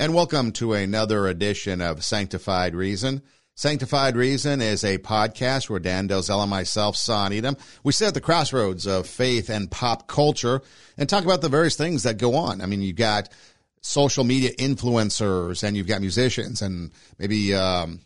and welcome to another edition of Sanctified Reason. Sanctified Reason is a podcast where Dan Delzell and myself, Son Edom, we sit at the crossroads of faith and pop culture and talk about the various things that go on. I mean, you've got social media influencers and you've got musicians and maybe um,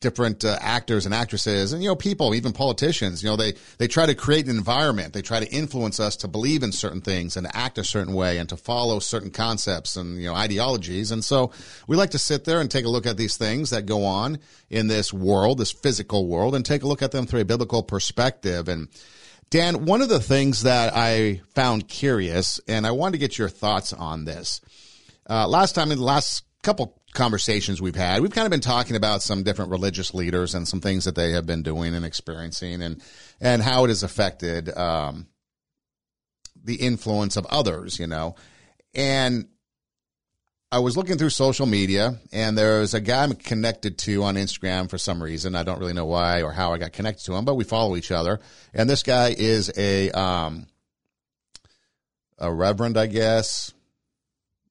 different uh, actors and actresses and you know people even politicians you know they they try to create an environment. They try to influence us to believe in certain things and to act a certain way and to follow certain concepts and you know ideologies. And so we like to sit there and take a look at these things that go on in this world this physical world and take a look at them through a biblical perspective. And Dan, one of the things that I found curious, and I wanted to get your thoughts on this. Uh, last time in the last couple conversations we've had, we've kind of been talking about some different religious leaders and some things that they have been doing and experiencing, and and how it has affected um, the influence of others. You know, and I was looking through social media, and there's a guy I'm connected to on Instagram for some reason. I don't really know why or how I got connected to him, but we follow each other. And this guy is a um, a reverend, I guess.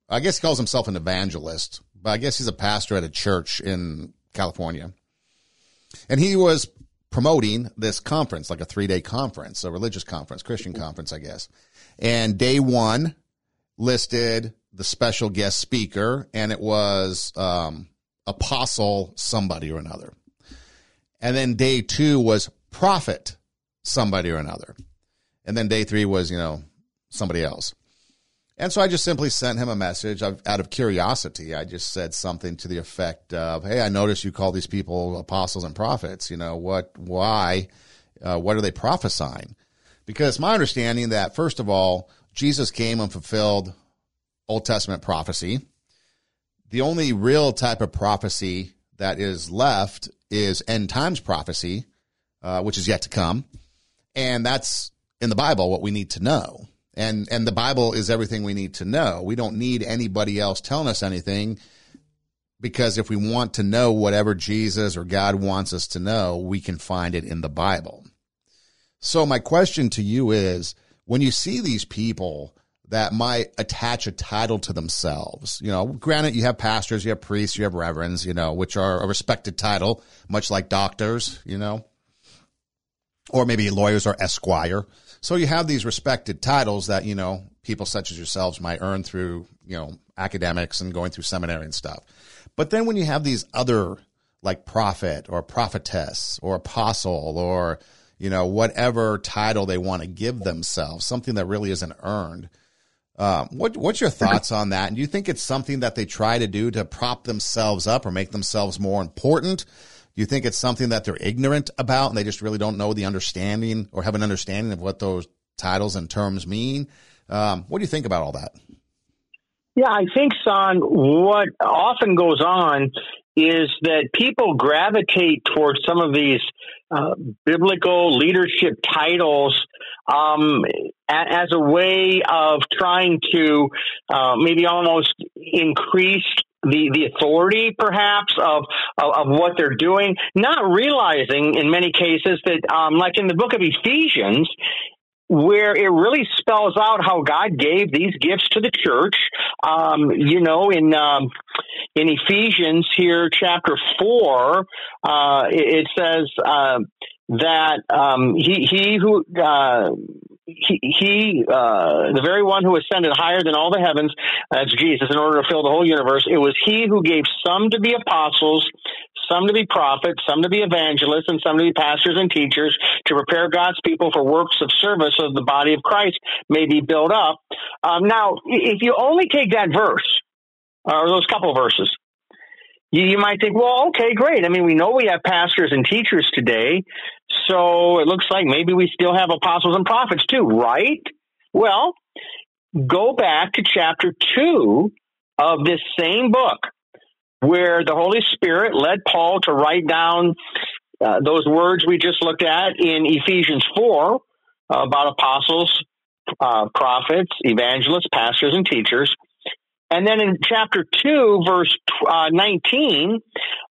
I guess he calls himself an evangelist, but I guess he's a pastor at a church in California. And he was promoting this conference, like a three day conference, a religious conference, Christian conference, I guess. And day one listed the special guest speaker, and it was um, apostle somebody or another. And then day two was prophet somebody or another. And then day three was, you know, somebody else. And so I just simply sent him a message out of curiosity. I just said something to the effect of, "Hey, I noticed you call these people apostles and prophets. You know what? Why? Uh, what are they prophesying?" Because my understanding that first of all, Jesus came and fulfilled Old Testament prophecy. The only real type of prophecy that is left is end times prophecy, uh, which is yet to come, and that's in the Bible what we need to know and and the Bible is everything we need to know. We don't need anybody else telling us anything because if we want to know whatever Jesus or God wants us to know, we can find it in the Bible. So my question to you is when you see these people that might attach a title to themselves, you know, granted you have pastors, you have priests, you have reverends, you know, which are a respected title, much like doctors, you know, or maybe lawyers or esquire. So you have these respected titles that, you know, people such as yourselves might earn through, you know, academics and going through seminary and stuff. But then when you have these other like prophet or prophetess or apostle or, you know, whatever title they want to give themselves, something that really isn't earned. Um, what, what's your thoughts on that? And do you think it's something that they try to do to prop themselves up or make themselves more important? Do you think it's something that they're ignorant about and they just really don't know the understanding or have an understanding of what those titles and terms mean? Um, what do you think about all that? Yeah, I think, son, what often goes on is that people gravitate towards some of these uh, biblical leadership titles um, as a way of trying to uh, maybe almost increase the, the authority perhaps of, of, of what they're doing, not realizing in many cases that, um, like in the book of Ephesians, where it really spells out how God gave these gifts to the church. Um, you know, in um, in Ephesians here, chapter four, uh, it, it, says uh, that um, he he who uh, he, he uh, the very one who ascended higher than all the heavens, that's Jesus, in order to fill the whole universe. It was he who gave some to be apostles, some to be prophets, some to be evangelists, and some to be pastors and teachers to prepare God's people for works of service so the body of Christ may be built up. Um, now, if you only take that verse, or those couple verses, you, you might think, well, okay, great. I mean, we know we have pastors and teachers today. So it looks like maybe we still have apostles and prophets too, right? Well, go back to chapter 2 of this same book where the Holy Spirit led Paul to write down uh, those words we just looked at in Ephesians 4 uh, about apostles, uh, prophets, evangelists, pastors, and teachers. And then in chapter 2, verse uh, 19,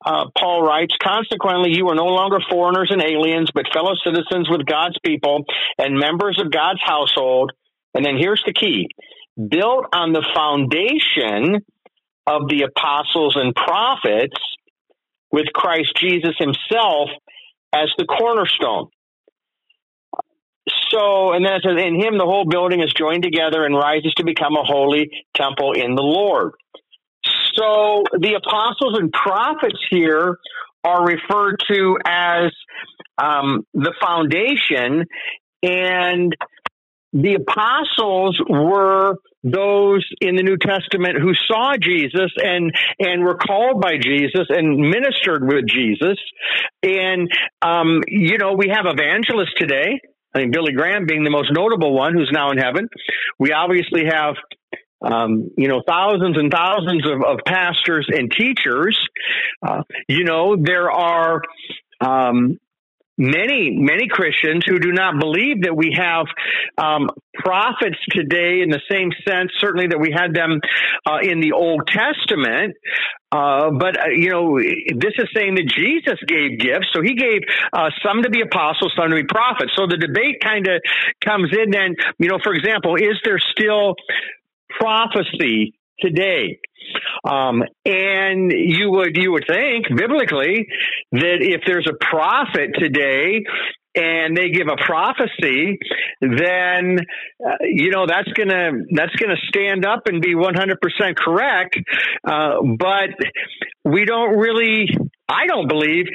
uh, Paul writes, Consequently, you are no longer foreigners and aliens, but fellow citizens with God's people and members of God's household. And then here's the key built on the foundation of the apostles and prophets with Christ Jesus himself as the cornerstone. So, and then it says, in him the whole building is joined together and rises to become a holy temple in the Lord. So the apostles and prophets here are referred to as um, the foundation, and the apostles were those in the New Testament who saw Jesus and and were called by Jesus and ministered with Jesus. And um, you know, we have evangelists today. I think Billy Graham being the most notable one, who's now in heaven. We obviously have um, you know, thousands and thousands of, of pastors and teachers. Uh, you know, there are um, many, many Christians who do not believe that we have um, prophets today in the same sense, certainly that we had them uh, in the Old Testament. Uh, but uh, you know, this is saying that Jesus gave gifts, so He gave uh, some to be apostles, some to be prophets. So the debate kind of comes in. Then, you know, for example, is there still prophecy today. Um, and you would you would think biblically that if there's a prophet today and they give a prophecy, then uh, you know that's gonna that's gonna stand up and be 100% correct. Uh, but we don't really, I don't believe,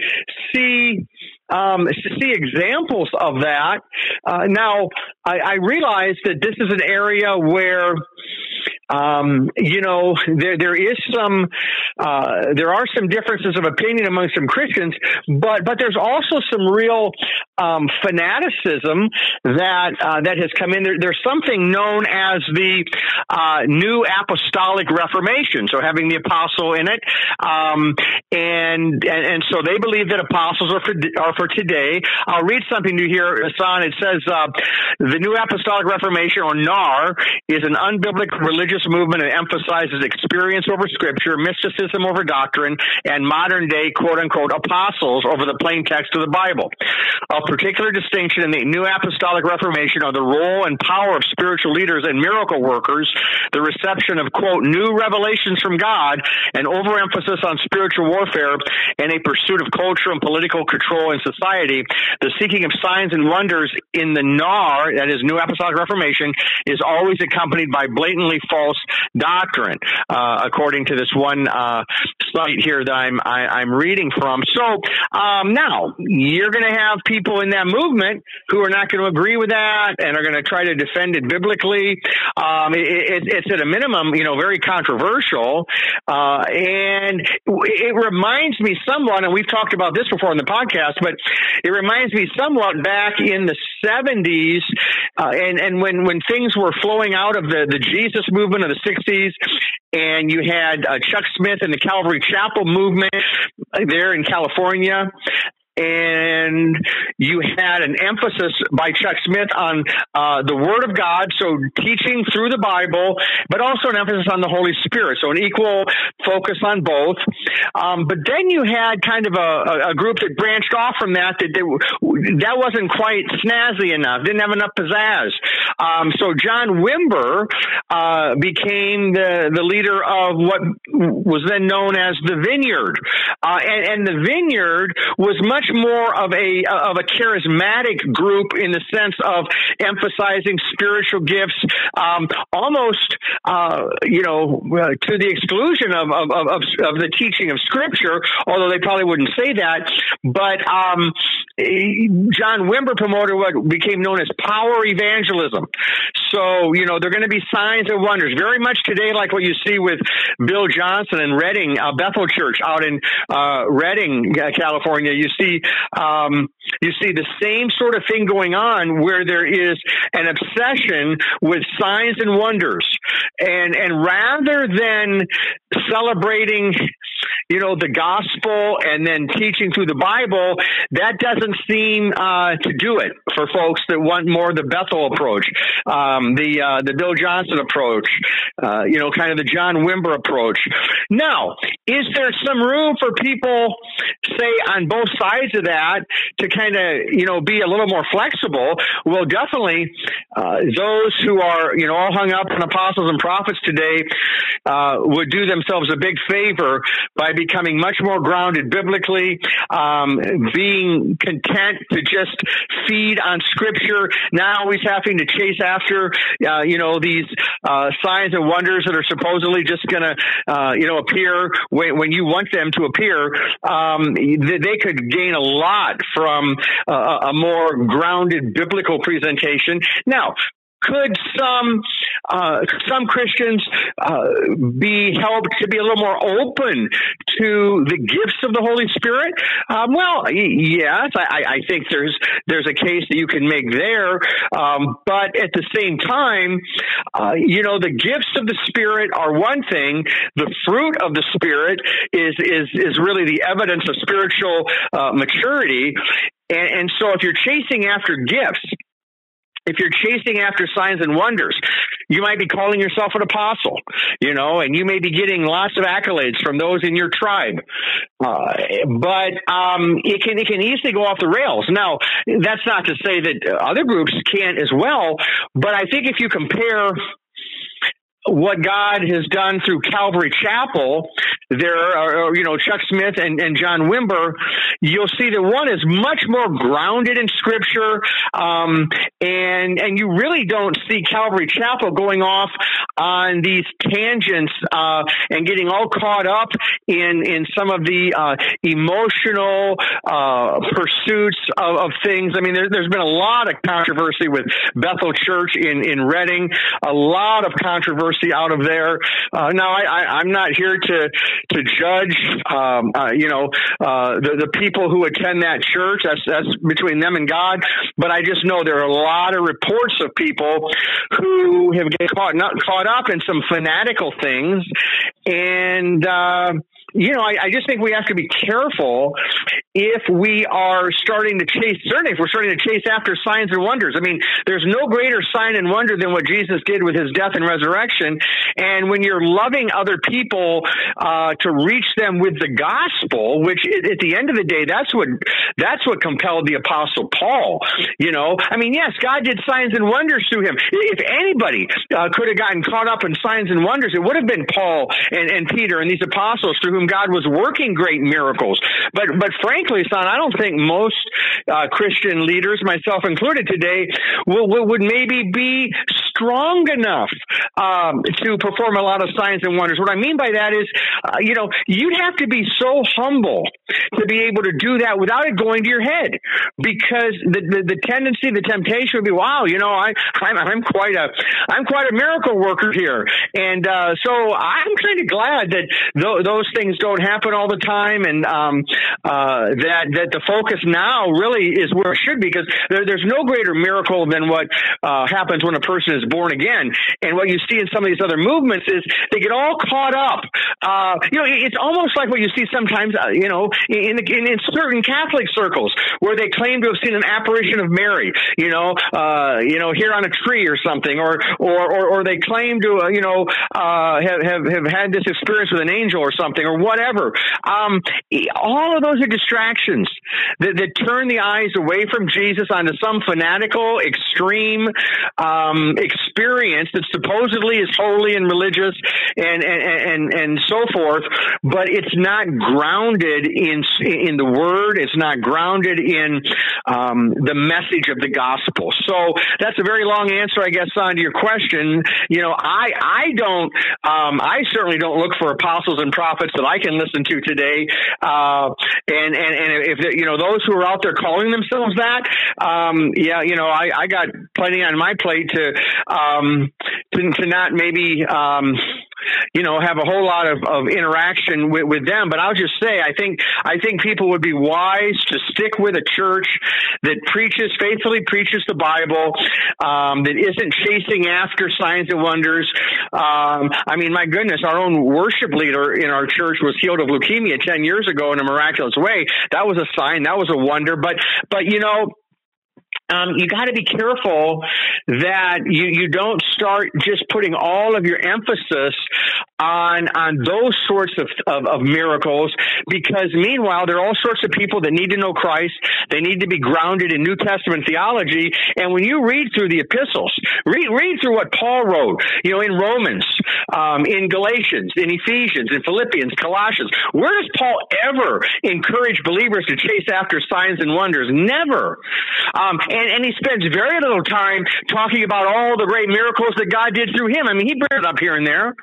see um, see examples of that. Uh, now, I, I realize that this is an area where um, you know, there there is some uh, there are some differences of opinion among some Christians, but but there's also some real um, fanaticism that uh, that has come in. There, there's something known as the uh, New Apostolic Reformation, so having the apostle in it, um, and, and and so they believe that apostles are for are for today. I'll read something to you here, Hassan. It says uh, the New Apostolic Reformation, or NAR, is an unbiblical religious religious movement emphasizes experience over scripture, mysticism over doctrine, and modern day quote unquote apostles over the plain text of the Bible. Of particular distinction in the New Apostolic Reformation are the role and power of spiritual leaders and miracle workers, the reception of quote new revelations from God, and overemphasis on spiritual warfare and a pursuit of culture and political control in society. The seeking of signs and wonders in the NAR, that is New Apostolic Reformation, is always accompanied by blatantly false false doctrine, uh, according to this one uh, site here that I'm I, am i am reading from. So um, now you're going to have people in that movement who are not going to agree with that and are going to try to defend it biblically. Um, it, it, it's at a minimum, you know, very controversial, uh, and it reminds me somewhat, and we've talked about this before in the podcast, but it reminds me somewhat back in the 70s, uh, and and when when things were flowing out of the the Jesus movement of the 60s, and you had uh, Chuck Smith and the Calvary Chapel movement there in California and you had an emphasis by Chuck Smith on uh, the Word of God, so teaching through the Bible, but also an emphasis on the Holy Spirit, so an equal focus on both. Um, but then you had kind of a, a, group that branched off from that that that wasn't quite snazzy enough, didn't have enough pizzazz. Um, so John Wimber uh, became the the leader of what was then known as the Vineyard, uh, and, and the Vineyard was much much more of a of a charismatic group in the sense of emphasizing spiritual gifts, um, almost uh, you know to the exclusion of of, of of, the teaching of Scripture. Although they probably wouldn't say that, but um, John Wimber promoted what became known as power evangelism. So you know they're going to be signs and wonders, very much today like what you see with Bill Johnson and Redding uh, Bethel Church out in uh, Redding, uh, California. You see um, you see the same sort of thing going on where there is an obsession with signs and wonders, and and rather than celebrating you know, the gospel and then teaching through the Bible, that doesn't seem uh, to do it for folks that want more the Bethel approach, um, the uh, the Bill Johnson approach, uh, you know, kind of the John Wimber approach. Now, is there some room for people, say, on both sides of that, to kind of you know be a little more flexible? Well, definitely, uh, those who are you know all hung up on apostles and prophets today uh, would do themselves a big favor by becoming much more grounded biblically, um, being content to just feed on Scripture, not always having to chase after, uh, you know, these uh, signs and wonders that are supposedly just going to, uh, you know, appear when, when, you want them to appear. Um, they could gain a lot from a more grounded biblical presentation. Now, could some uh, some Christians uh, be helped to be a little more open to the gifts of the Holy Spirit? Um, well, yes, I, I, think there's there's a case that you can make there, um, but at the same time, uh, you know, the gifts of the Spirit are one thing. The fruit of the Spirit is is is really the evidence of spiritual uh, maturity. And, and so, if you're chasing after gifts, if you're chasing after signs and wonders, you might be calling yourself an apostle, you know, and you may be getting lots of accolades from those in your tribe. Uh, but um, it can it can easily go off the rails. Now, that's not to say that other groups can't as well, but I think if you compare what God has done through Calvary Chapel, there are, you know, Chuck Smith and, and John Wimber, you'll see that one is much more grounded in Scripture, um, and and you really don't see Calvary Chapel going off on these tangents uh, and getting all caught up in in some of the uh, emotional uh, pursuits of, of, things. I mean, there, has been a lot of controversy with Bethel Church in in Redding, a lot of controversy controversy out of there. Uh, now, I, am not here to to judge, um, uh, you know, uh, the the people who attend that church. That's that's between them and God. But I just know there are a lot of reports of people who have get caught not caught up in some fanatical things, and uh, you know, I, I, just think we have to be careful if we are starting to chase, certainly if we're starting to chase after signs and wonders. I mean, there's no greater sign and wonder than what Jesus did with his death and resurrection. And when you're loving other people uh, to reach them with the gospel, which at the end of the day, that's what that's what compelled the apostle Paul. You know, I mean, yes, God did signs and wonders through him. If anybody uh, could have gotten caught up in signs and wonders, it would have been Paul and, and Peter and these apostles through whom God was working great miracles. But but frankly, son, I don't think most uh, Christian leaders, myself included today, will, will, would maybe be strong enough um, to perform a lot of signs and wonders. What I mean by that is, uh, you know, you'd have to be so humble to be able to do that without it going to your head, because the the, the tendency, the temptation would be, wow, you know, I I'm, I'm quite a I'm quite a miracle worker here, and uh, so I'm kind of glad that th- those things don't happen all the time, and um, uh, that that the focus now really is where it should be, because there, there's no greater miracle than what uh, happens when a person is born again. And what you see in some of these other movements is they get all caught up. Uh, you know, it's almost like what you see sometimes, uh, you know, in, in, in certain Catholic circles where they claim to have seen an apparition of Mary, you know, uh, you know, here on a tree or something, or or or, or they claim to, uh, you know, have, have have had this experience with an angel or something, or whatever. Um, all of those are distractions that, that turn the eyes away from Jesus onto some fanatical, extreme um, experience that supposedly is holy and religious and and and, and so forth, but it's not grounded in in the Word. It's not grounded in um, the message of the gospel. So that's a very long answer, I guess, on to your question. You know, I I don't um, I certainly don't look for apostles and prophets that I can listen to today. Uh, and and and if you know those who are out there calling themselves that, um, yeah, you know, I, I got plenty on my plate to um, to, to not maybe um, you know, have a whole lot of, of interaction with, with them. But I'll just say, I think, I think people would be wise to stick with a church that preaches, faithfully preaches the Bible, um, that isn't chasing after signs and wonders. Um, I mean, my goodness, our own worship leader in our church was healed of leukemia 10 years ago in a miraculous way. That was a sign. That was a wonder. But, but, you know, um, you got to be careful that you, you don't start just putting all of your emphasis on on those sorts of, of, of, miracles because meanwhile there are all sorts of people that need to know Christ. They need to be grounded in New Testament theology. And when you read through the epistles read read through what Paul wrote you know in Romans um, in Galatians in Ephesians in Philippians Colossians where does Paul ever encourage believers to chase after signs and wonders? Never. Um, and, and he spends very little time talking about all the great miracles that God did through him I mean he brings it up here and there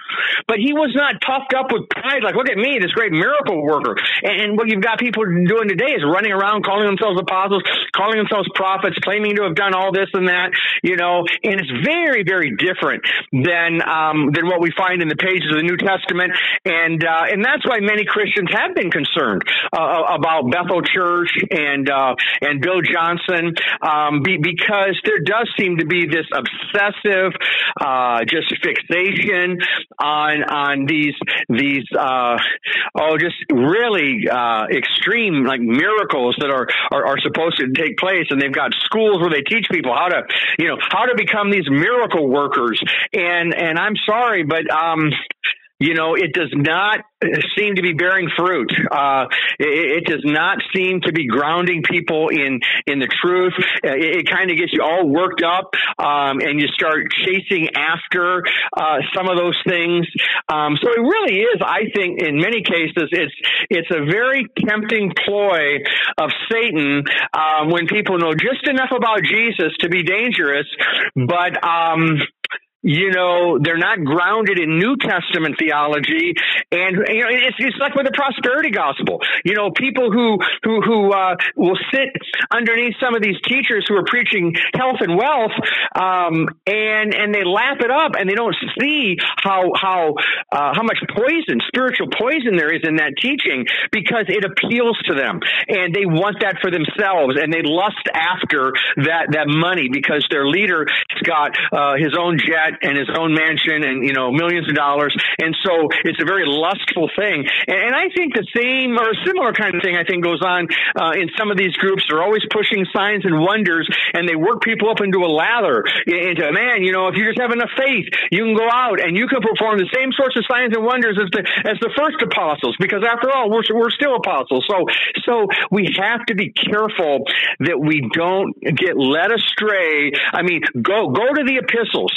but he was not puffed up with pride, like, look at me, this great miracle worker. And, and what you've got people doing today is running around calling themselves apostles, calling themselves prophets, claiming to have done all this and that, you know, and it's very, very different than, um, than what we find in the pages of the New Testament. And, uh, and that's why many Christians have been concerned, uh, about Bethel Church and, uh, and Bill Johnson, um, be, because there does seem to be this obsessive, uh, just fixation on, on these these uh, oh just really uh, extreme like miracles that are, are are supposed to take place, and they've got schools where they teach people how to you know how to become these miracle workers. And and I'm sorry, but um, you know, it does not seem to be bearing fruit. Uh, it, it, does not seem to be grounding people in in the truth. Uh, it, it kind of gets you all worked up, um, and you start chasing after uh, some of those things. Um, so it really is, I think, in many cases, it's it's a very tempting ploy of Satan um, when people know just enough about Jesus to be dangerous, but um, you know, they're not grounded in New Testament theology. And, you know, it's, it's like with the prosperity gospel. You know, people who, who, who, uh, will sit underneath some of these teachers who are preaching health and wealth, um, and, and they lap it up and they don't see how, how, uh, how much poison, spiritual poison there is in that teaching because it appeals to them and they want that for themselves and they lust after that, that money because their leader has got, uh, his own jet and his own mansion and, you know, millions of dollars. And so it's a very lustful thing. And, and I think the same or similar kind of thing, I think, goes on uh, in some of these groups. They're always pushing signs and wonders and they work people up into a lather, into, a man, you know, if you just have enough faith, you can go out and you can perform the same sorts of signs and wonders as the, as the first apostles, because after all, we're, we're still apostles. So, so we have to be careful that we don't get led astray. I mean, go, go to the epistles.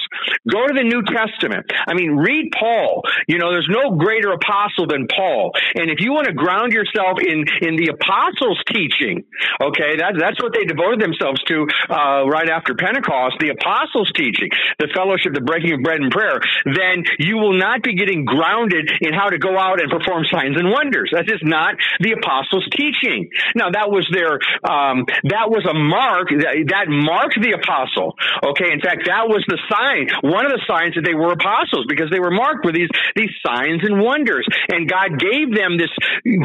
Go to the New Testament. I mean, read Paul. You know, there's no greater apostle than Paul. And if you want to ground yourself in, in the apostles' teaching, okay, that, that's what they devoted themselves to uh, right after Pentecost, the apostles' teaching, the fellowship, the breaking of bread and prayer, then you will not be getting grounded in how to go out and perform signs and wonders. That is not the apostles' teaching. Now, that was their, um, that was a mark, that, that marked the apostle. Okay, in fact, that was the sign one of the signs that they were apostles because they were marked with these these signs and wonders, and God gave them this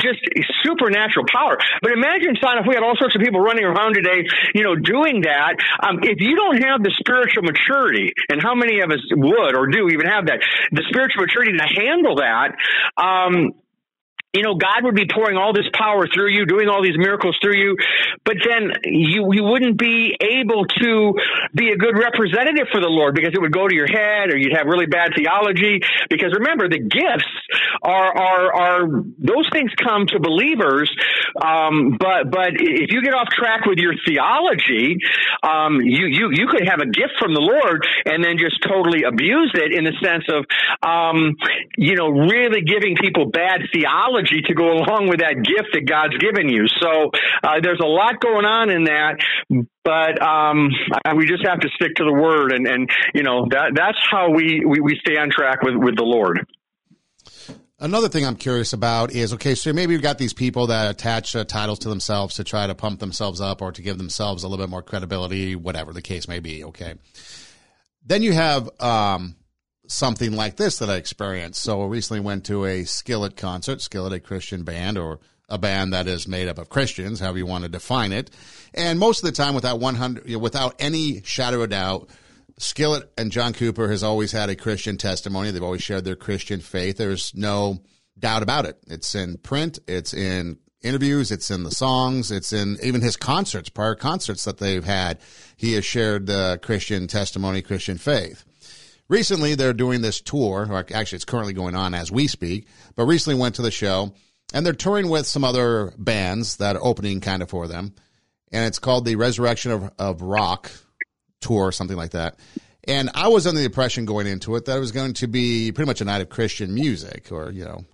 just supernatural power. But imagine, son, if we had all sorts of people running around today, you know, doing that. Um, if you don't have the spiritual maturity, and how many of us would or do even have that, the spiritual maturity to handle that, um, you know, God would be pouring all this power through you, doing all these miracles through you, but then you, you wouldn't be able to be a good representative for the Lord because it would go to your head or you'd have really bad theology. Because remember, the gifts are, are, are, those things come to believers. Um, but, but if you get off track with your theology, um, you, you, you could have a gift from the Lord and then just totally abuse it in the sense of, um, you know, really giving people bad theology to go along with that gift that God's given you. So uh, there's a lot going on in that, but um, we just have to stick to the word, and and you know that that's how we we, we stay on track with with the Lord. Another thing I'm curious about is okay, so maybe you've got these people that attach uh, titles to themselves to try to pump themselves up or to give themselves a little bit more credibility, whatever the case may be. Okay. Then you have um, something like this that I experienced. So I recently went to a Skillet concert, Skillet, a Christian band or a band that is made up of Christians, however you want to define it. And most of the time, without 100, you know, without any shadow of doubt, Skillet and John Cooper has always had a Christian testimony. They've always shared their Christian faith. There's no doubt about it. It's in print. It's in interviews. It's in the songs. It's in even his concerts, prior concerts that they've had. He has shared the Christian testimony, Christian faith. Recently, they're doing this tour, or actually, it's currently going on as we speak, but recently went to the show and they're touring with some other bands that are opening kind of for them. And it's called the Resurrection of, of Rock tour, something like that. And I was under the impression going into it that it was going to be pretty much a night of Christian music or, you know,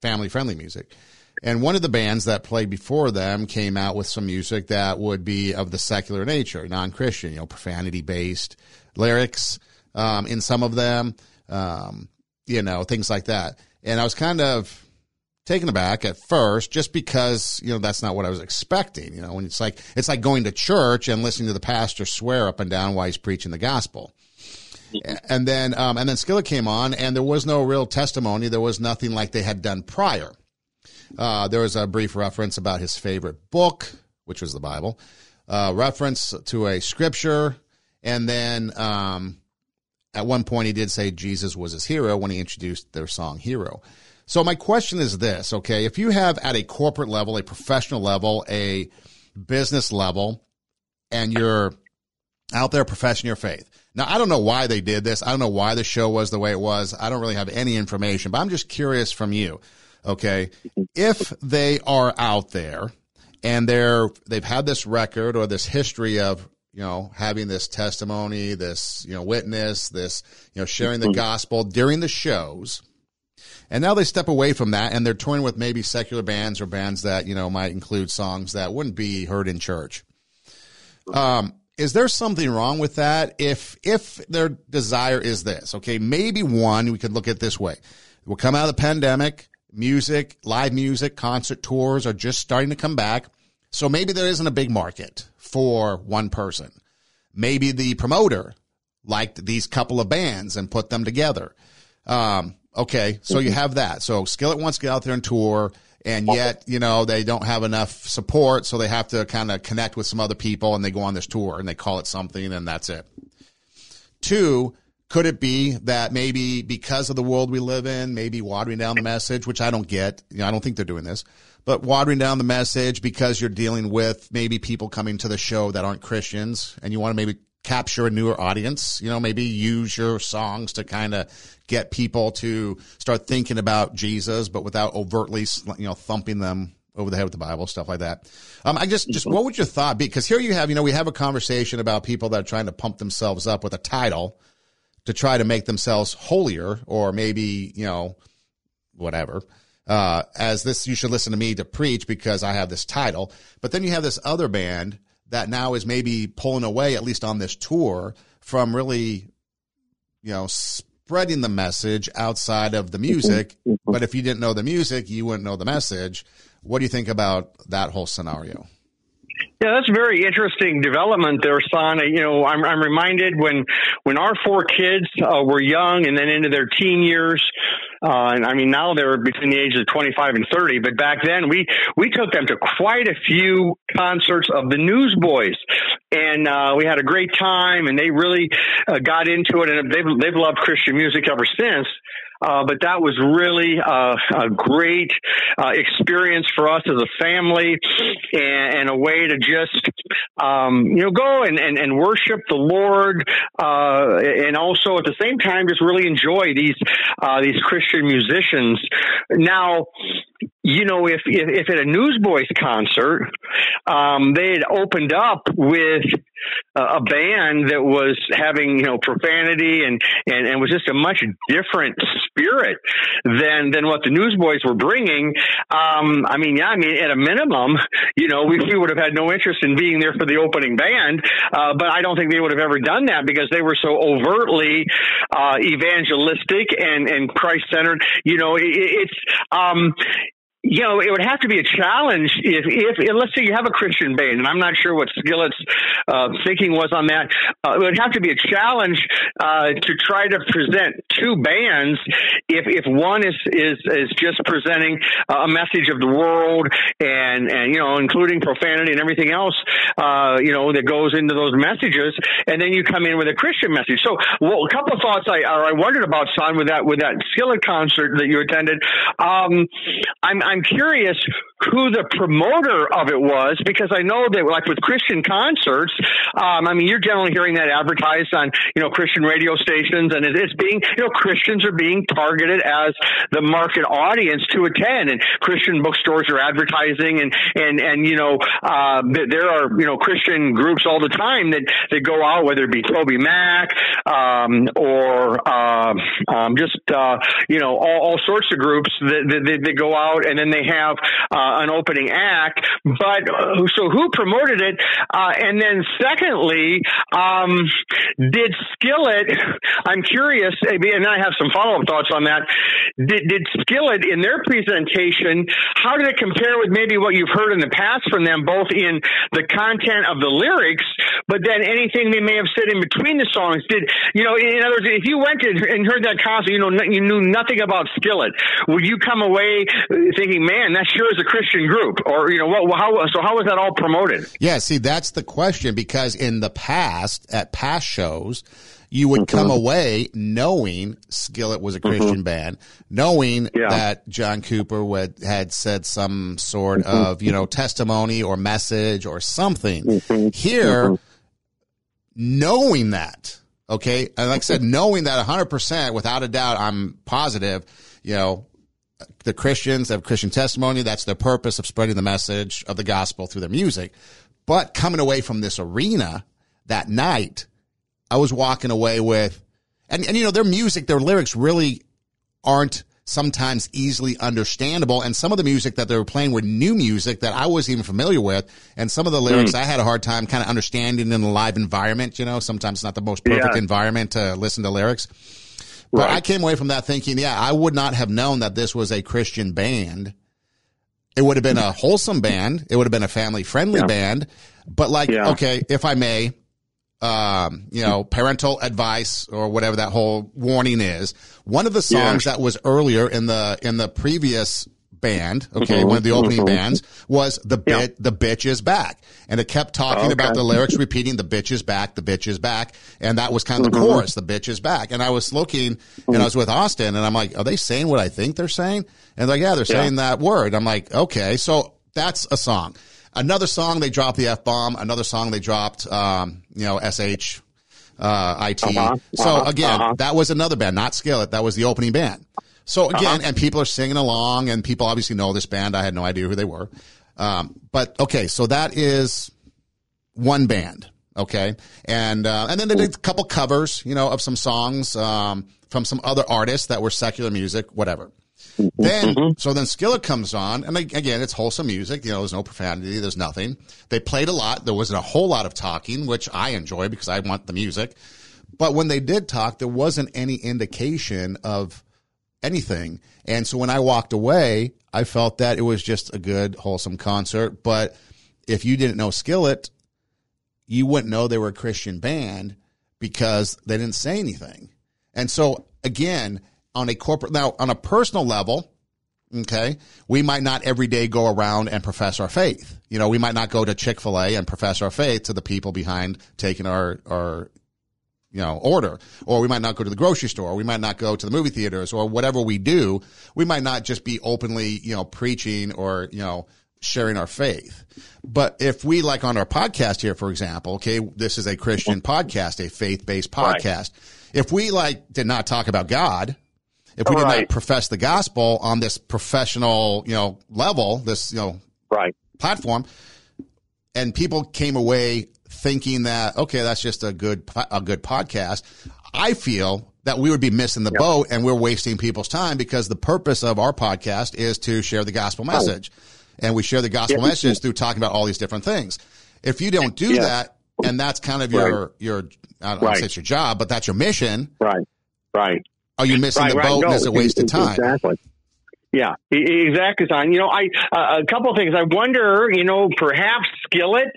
family friendly music. And one of the bands that played before them came out with some music that would be of the secular nature, non Christian, you know, profanity based lyrics um, in some of them, um, you know, things like that. And I was kind of taken aback at first just because you know that's not what I was expecting. You know, when it's like it's like going to church and listening to the pastor swear up and down while he's preaching the gospel. And then um, and then Skillet came on, and there was no real testimony. There was nothing like they had done prior. Uh, there was a brief reference about his favorite book, which was the Bible, uh, reference to a scripture, and then um, at one point he did say Jesus was his hero when he introduced their song "Hero." So my question is this, okay? If you have at a corporate level, a professional level, a business level, and you're out there professing your faith. Now, I don't know why they did this. I don't know why the show was the way it was. I don't really have any information, but I'm just curious from you. Okay. If they are out there and they're, they've had this record or this history of, you know, having this testimony, this, you know, witness, this, you know, sharing the mm-hmm. gospel during the shows, and now they step away from that and they're touring with maybe secular bands or bands that, you know, might include songs that wouldn't be heard in church. Um, is there something wrong with that? If, if their desire is this, okay, maybe one, we could look at this way. We'll come out of the pandemic, music, live music, concert tours are just starting to come back. So maybe there isn't a big market for one person. Maybe the promoter liked these couple of bands and put them together. Um, Okay, so you have that. So Skillet wants to get out there and tour, and yet you know they don't have enough support, so they have to kind of connect with some other people, and they go on this tour and they call it something, and that's it. Two, could it be that maybe because of the world we live in, maybe watering down the message, which I don't get, you know, I don't think they're doing this, but watering down the message because you're dealing with maybe people coming to the show that aren't Christians, and you want to maybe capture a newer audience. You know, maybe use your songs to kind of get people to start thinking about Jesus, but without overtly, you know, thumping them over the head with the Bible, stuff like that. Um, I just, just what would your thought be? Because here you have, you know, we have a conversation about people that are trying to pump themselves up with a title to try to make themselves holier, or maybe, you know, whatever. Uh, as this, you should listen to me to preach because I have this title. But then you have this other band that now is maybe pulling away, at least on this tour, from really, you know, spreading the message outside of the music. But if you didn't know the music, you wouldn't know the message. What do you think about that whole scenario? Yeah, that's a very interesting development there, son. You know, I'm, I'm reminded when when our four kids uh, were young and then into their teen years, uh, and I mean, now they're between the ages of 25 and 30, but back then we, we took them to quite a few concerts of the Newsboys. And, uh, we had a great time and they really uh, got into it and they've, they've loved Christian music ever since. Uh, but that was really uh, a great uh, experience for us as a family and, and a way to just, um, you know, go and, and, and worship the Lord uh, and also at the same time just really enjoy these uh, these Christian musicians. Now, you know, if, if, if at a Newsboys concert, um, they had opened up with a band that was having, you know, profanity and, and, and was just a much different spirit than, than what the Newsboys were bringing. Um, I mean, yeah, I mean, at a minimum, you know, we, we would have had no interest in being there for the opening band. Uh, but I don't think they would have ever done that because they were so overtly, uh, evangelistic and, and Christ centered. You know, it, it's, um, you know, it would have to be a challenge if, if, let's say you have a Christian band, and I'm not sure what Skillet's uh, thinking was on that. Uh, it would have to be a challenge uh, to try to present two bands if if one is is is just presenting a message of the world and and you know including profanity and everything else uh, you know that goes into those messages, and then you come in with a Christian message. So, well, a couple of thoughts I I wondered about, son, with that with that Skillet concert that you attended. Um, I'm I'm curious who the promoter of it was because I know that like with Christian concerts, um, I mean you're generally hearing that advertised on you know Christian radio stations and it's being you know Christians are being targeted as the market audience to attend and Christian bookstores are advertising and and and you know uh, there are you know Christian groups all the time that that go out whether it be Toby Mac um, or uh, um, just uh, you know all, all sorts of groups that, that, that go out and then they have uh, an opening act. But uh, so who promoted it? Uh, and then secondly, um, did Skillet? I'm curious, and I have some follow up thoughts on that. Did, did Skillet in their presentation? How did it compare with maybe what you've heard in the past from them, both in the content of the lyrics, but then anything they may have said in between the songs? Did you know? In other words, if you went and heard that concert, you know, you knew nothing about Skillet, would you come away thinking, "Man, that sure is a Christian group," or you know, what? How so? How was that all promoted? Yeah, see, that's the question because in the past, at past shows, you would come mm-hmm. away knowing Skillet was a mm-hmm. Christian mm-hmm. band, knowing yeah. that John Cooper would, had said some sort mm-hmm. of, you know, testimony or message or something. Mm-hmm. Here, knowing that, okay, and like I said, knowing that 100% without a doubt, I'm positive, you know, the Christians have Christian testimony. That's their purpose of spreading the message of the gospel through their music. But coming away from this arena that night, I was walking away with, and, and you know, their music, their lyrics really aren't sometimes easily understandable. And some of the music that they were playing were new music that I wasn't even familiar with. And some of the lyrics mm. I had a hard time kind of understanding in the live environment. You know, sometimes it's not the most perfect yeah. environment to listen to lyrics. But right. I came away from that thinking, yeah, I would not have known that this was a Christian band. It would have been a wholesome band. It would have been a family friendly yeah. band. But like, yeah. okay, if I may, um, you know, parental advice or whatever that whole warning is. One of the songs yeah. that was earlier in the in the previous band, okay, mm-hmm. one of the opening mm-hmm. bands was the bit the bitch is back. And it kept talking okay. about the lyrics repeating the bitch is back, the bitch is back, and that was kind of the mm-hmm. chorus, the bitch is back. And I was looking and I was with Austin and I'm like, are they saying what I think they're saying? And like, yeah, they're saying yeah. that word. I'm like, okay, so that's a song. Another song they dropped the f bomb. Another song they dropped, um, you know, sh, uh, it. Uh-huh, so uh-huh, again, uh-huh. that was another band, not Skillet. That was the opening band. So again, uh-huh. and people are singing along, and people obviously know this band. I had no idea who they were. Um, but okay, so that is one band. Okay, and uh, and then they did a couple covers, you know, of some songs um, from some other artists that were secular music, whatever. Then, mm-hmm. so then Skillet comes on, and again, it's wholesome music. You know, there's no profanity, there's nothing. They played a lot. There wasn't a whole lot of talking, which I enjoy because I want the music. But when they did talk, there wasn't any indication of anything. And so when I walked away, I felt that it was just a good, wholesome concert. But if you didn't know Skillet, you wouldn't know they were a Christian band because they didn't say anything. And so again, on a corporate now on a personal level okay we might not every day go around and profess our faith you know we might not go to chick-fil-a and profess our faith to the people behind taking our our you know order. Or we might not go to the grocery store. Or we might not go to the movie theaters or whatever we do. We might not just be openly you know preaching or you know sharing our faith. But if we like on our podcast here for example okay this is a christian podcast a faith-based podcast. Right. if we like did not talk about god if we did not profess the gospel on this professional, you know, level, this, you know, right. platform, and people came away thinking that okay, that's just a good a good podcast. I feel that we would be missing the yep. boat and we're wasting people's time because the purpose of our podcast is to share the gospel message. Oh. And we share the gospel yep. message through talking about all these different things. If you don't do that, and that's kind of your, right. your, I don't right. say it's your job, but that's your mission. Right. Right are you missing right, the boat no, and it's a waste of time? Exactly. Yeah, exactly, Son. You know, I uh, a couple of things. I wonder, you know, perhaps Skillet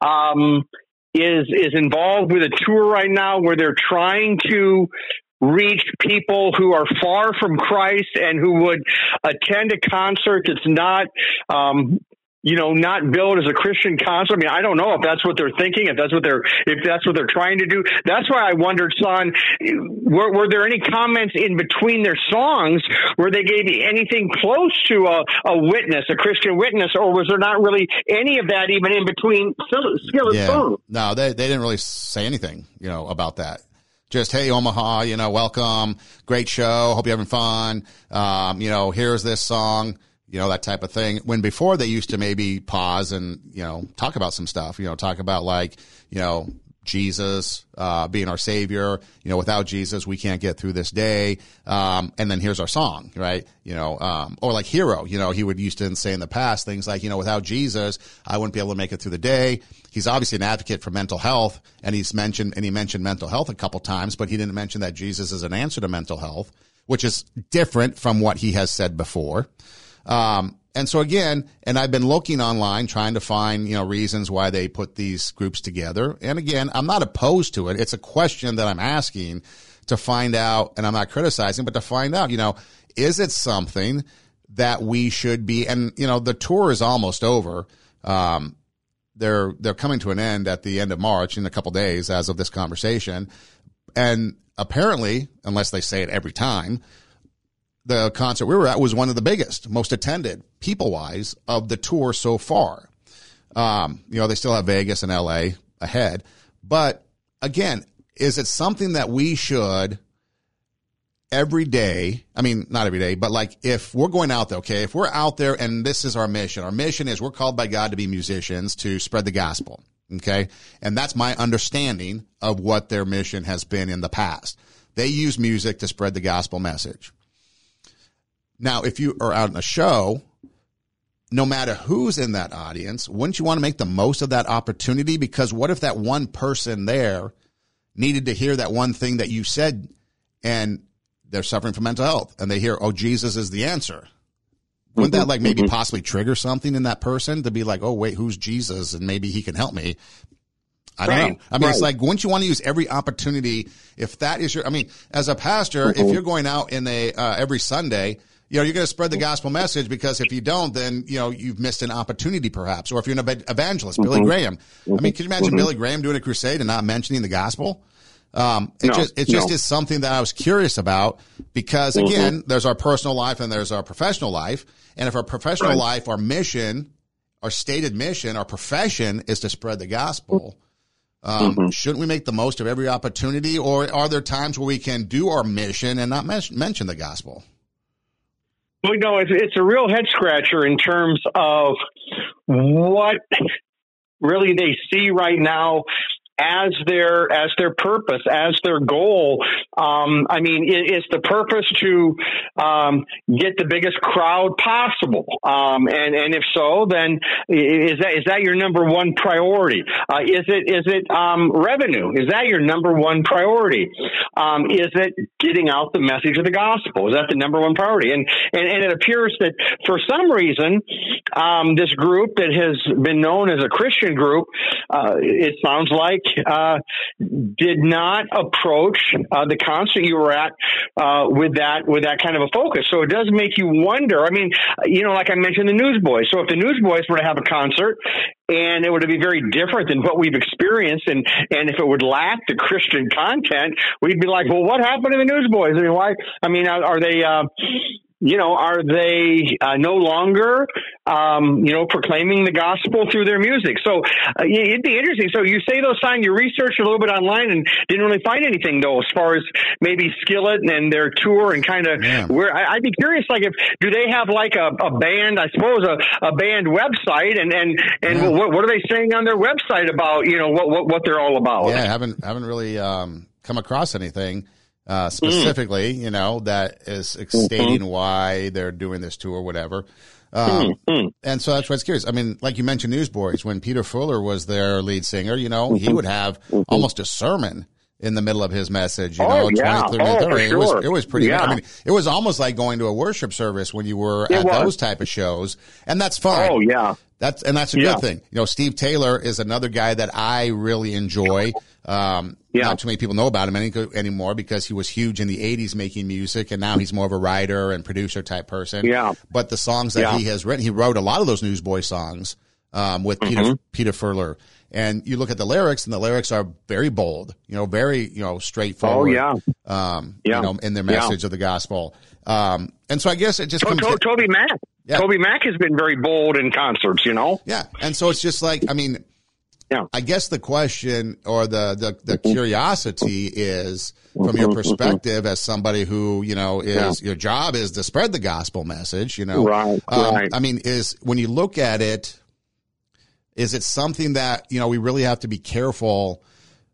um, is is involved with a tour right now where they're trying to reach people who are far from Christ and who would attend a concert that's not um, you know, not billed as a Christian concert. I mean, I don't know if that's what they're thinking, if that's what they're, if that's what they're trying to do. That's why I wondered, son, were, were there any comments in between their songs where they gave you anything close to a, a witness, a Christian witness, or was there not really any of that even in between Skillet's yeah. No, they, they didn't really say anything, you know, about that just hey Omaha, you know, welcome, great show, hope you're having fun. Um, you know, here's this song you know, that type of thing. When before they used to maybe pause and, you know, talk about some stuff, you know, talk about like, you know, Jesus, uh, being our savior. You know, without Jesus, we can't get through this day. Um, and then here's our song, right? You know, um, or like hero, you know, he would used to say in the past things like, you know, without Jesus, I wouldn't be able to make it through the day. He's obviously an advocate for mental health and he's mentioned, and he mentioned mental health a couple times, but he didn't mention that Jesus is an answer to mental health, which is different from what he has said before. Um, and so again, and I've been looking online trying to find, you know, reasons why they put these groups together. And again, I'm not opposed to it. It's a question that I'm asking to find out, and I'm not criticizing, but to find out, you know, is it something that we should be, and, you know, the tour is almost over. Um, they're, they're coming to an end at the end of March in a couple days as of this conversation. And apparently, unless they say it every time, the concert we were at was one of the biggest, most attended, people wise, of the tour so far. Um, you know, they still have Vegas and LA ahead. But again, is it something that we should every day? I mean, not every day, but like if we're going out there, okay, if we're out there and this is our mission, our mission is we're called by God to be musicians to spread the gospel. Okay. And that's my understanding of what their mission has been in the past. They use music to spread the gospel message. Now, if you are out in a show, no matter who's in that audience, wouldn't you want to make the most of that opportunity? Because what if that one person there needed to hear that one thing that you said and they're suffering from mental health and they hear, oh, Jesus is the answer? Wouldn't that like maybe mm-hmm. possibly trigger something in that person to be like, oh, wait, who's Jesus? And maybe he can help me. I don't right. know. I mean, right. it's like, wouldn't you want to use every opportunity if that is your, I mean, as a pastor, mm-hmm. if you're going out in a, uh, every Sunday you know, you're going to spread the gospel message because if you don't, then, you know, you've missed an opportunity perhaps. Or if you're an evangelist, mm-hmm. Billy Graham. Mm-hmm. I mean, can you imagine mm-hmm. Billy Graham doing a crusade and not mentioning the gospel? Um, it no, just, it just is something that I was curious about because mm-hmm. again, there's our personal life and there's our professional life. And if our professional right. life, our mission, our stated mission, our profession is to spread the gospel, um, mm-hmm. shouldn't we make the most of every opportunity or are there times where we can do our mission and not men- mention the gospel? Well, no, it's, it's a real head scratcher in terms of what really they see right now as their as their purpose, as their goal. Um, I mean, is the purpose to um, get the biggest crowd possible? Um, and and if so, then is that is that your number one priority? Uh, is it is it um, revenue? Is that your number one priority? Um, is it getting out the message of the gospel? Is that the number one priority? And and, and it appears that for some reason, um, this group that has been known as a Christian group, uh, it sounds like uh, did not approach uh, the concert you were at uh, with that with that kind of a focus. So it does make you wonder. I mean, you know, like I mentioned, the Newsboys. So if the Newsboys were to have a concert and it would be very different than what we've experienced. And, and if it would lack the Christian content, we'd be like, well, what happened to the Newsboys? I mean, why? I mean, are, they, uh, you know, are they uh, no longer, um, you know, proclaiming the gospel through their music? So uh, it'd be interesting. So you say those signs, you researched a little bit online and didn't really find anything though, as far as maybe Skillet and their tour and kind of yeah. where I, would be curious, like if do they have like a, a band, I suppose a, a band website and and and yeah. what, what are they saying on their website about you know what what, what they're all about? Yeah, I haven't haven't really um, come across anything uh, mm. specifically, mm. you know, that is stating mm-hmm. why they're doing this tour or whatever. Um, mm-hmm. And so that's why it's curious. I mean, like you mentioned, Newsboys, when Peter Furler was their lead singer, you know, mm-hmm. he would have mm-hmm. almost a sermon in the middle of his message. You Oh, know, yeah. 20, 30 Oh, for It was it was pretty. Yeah. I mean, it was almost like going to a worship service when you were It at was. those type of shows, and that's fine. Oh yeah. That's and that's a Yeah. good thing. You know, Steve Taylor is another guy that I really enjoy. Um, Yeah. Not too many people know about him any, anymore because he was huge in the '80s making music, and now he's more of a writer and producer type person. Yeah. But the songs that Yeah. he has written, he wrote a lot of those Newsboy songs um, with Mm-hmm. Peter Peter Furler. And you look at the lyrics, and the lyrics are very bold. You know, very you know straightforward. Oh, yeah. Um, Yeah. You know, in their Yeah. message of the gospel. Um, and so I guess it just comes. to- Toby Mac. Yeah. Toby Mac has been very bold in concerts. You know. Yeah. And so it's just like, I mean, Yeah. I guess the question or the, the, the curiosity is from your perspective as somebody who, you know, is your job is to spread the gospel message, you know. Right, Um, right. I mean, is when you look at it, is it something that, you know, we really have to be careful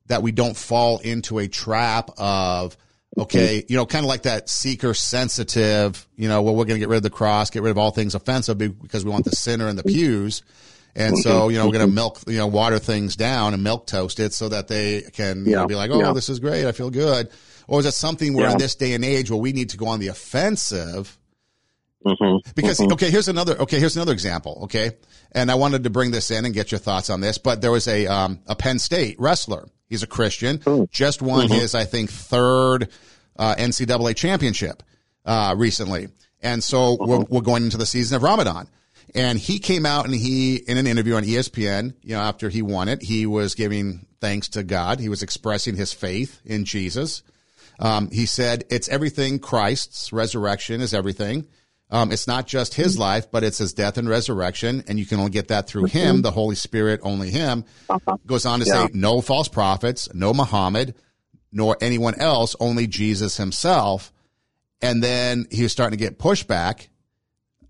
that we don't fall into a trap of, okay, mm-hmm. you know, kind of like that seeker sensitive, you know, well, we're going to get rid of the cross, get rid of all things offensive because we want the sinner in the mm-hmm. pews. And so, mm-hmm. you know, we're going to milk, you know, water things down and milk toast it so that they can you know, be like, oh, yeah. this is great. I feel good. Or is it something where in this day and age where we need to go on the offensive Mm-hmm. because okay, here's another okay, here's another example. Okay, and I wanted to bring this in and get your thoughts on this. But there was a um, a Penn State wrestler. He's a Christian. Just won his I think third uh, NCAA championship uh, recently, and so we're, we're going into the season of Ramadan. And he came out and he, in an interview on ESPN, you know, after he won it, he was giving thanks to God. He was expressing his faith in Jesus. Um, he said, it's everything Christ's resurrection is everything. Um, it's not just his mm-hmm. life, but it's his death and resurrection. And you can only get that through mm-hmm. him, the Holy Spirit, only him. Uh-huh. Goes on to Yeah. say, no false prophets, no Muhammad, nor anyone else, only Jesus himself. And then he was starting to get pushback.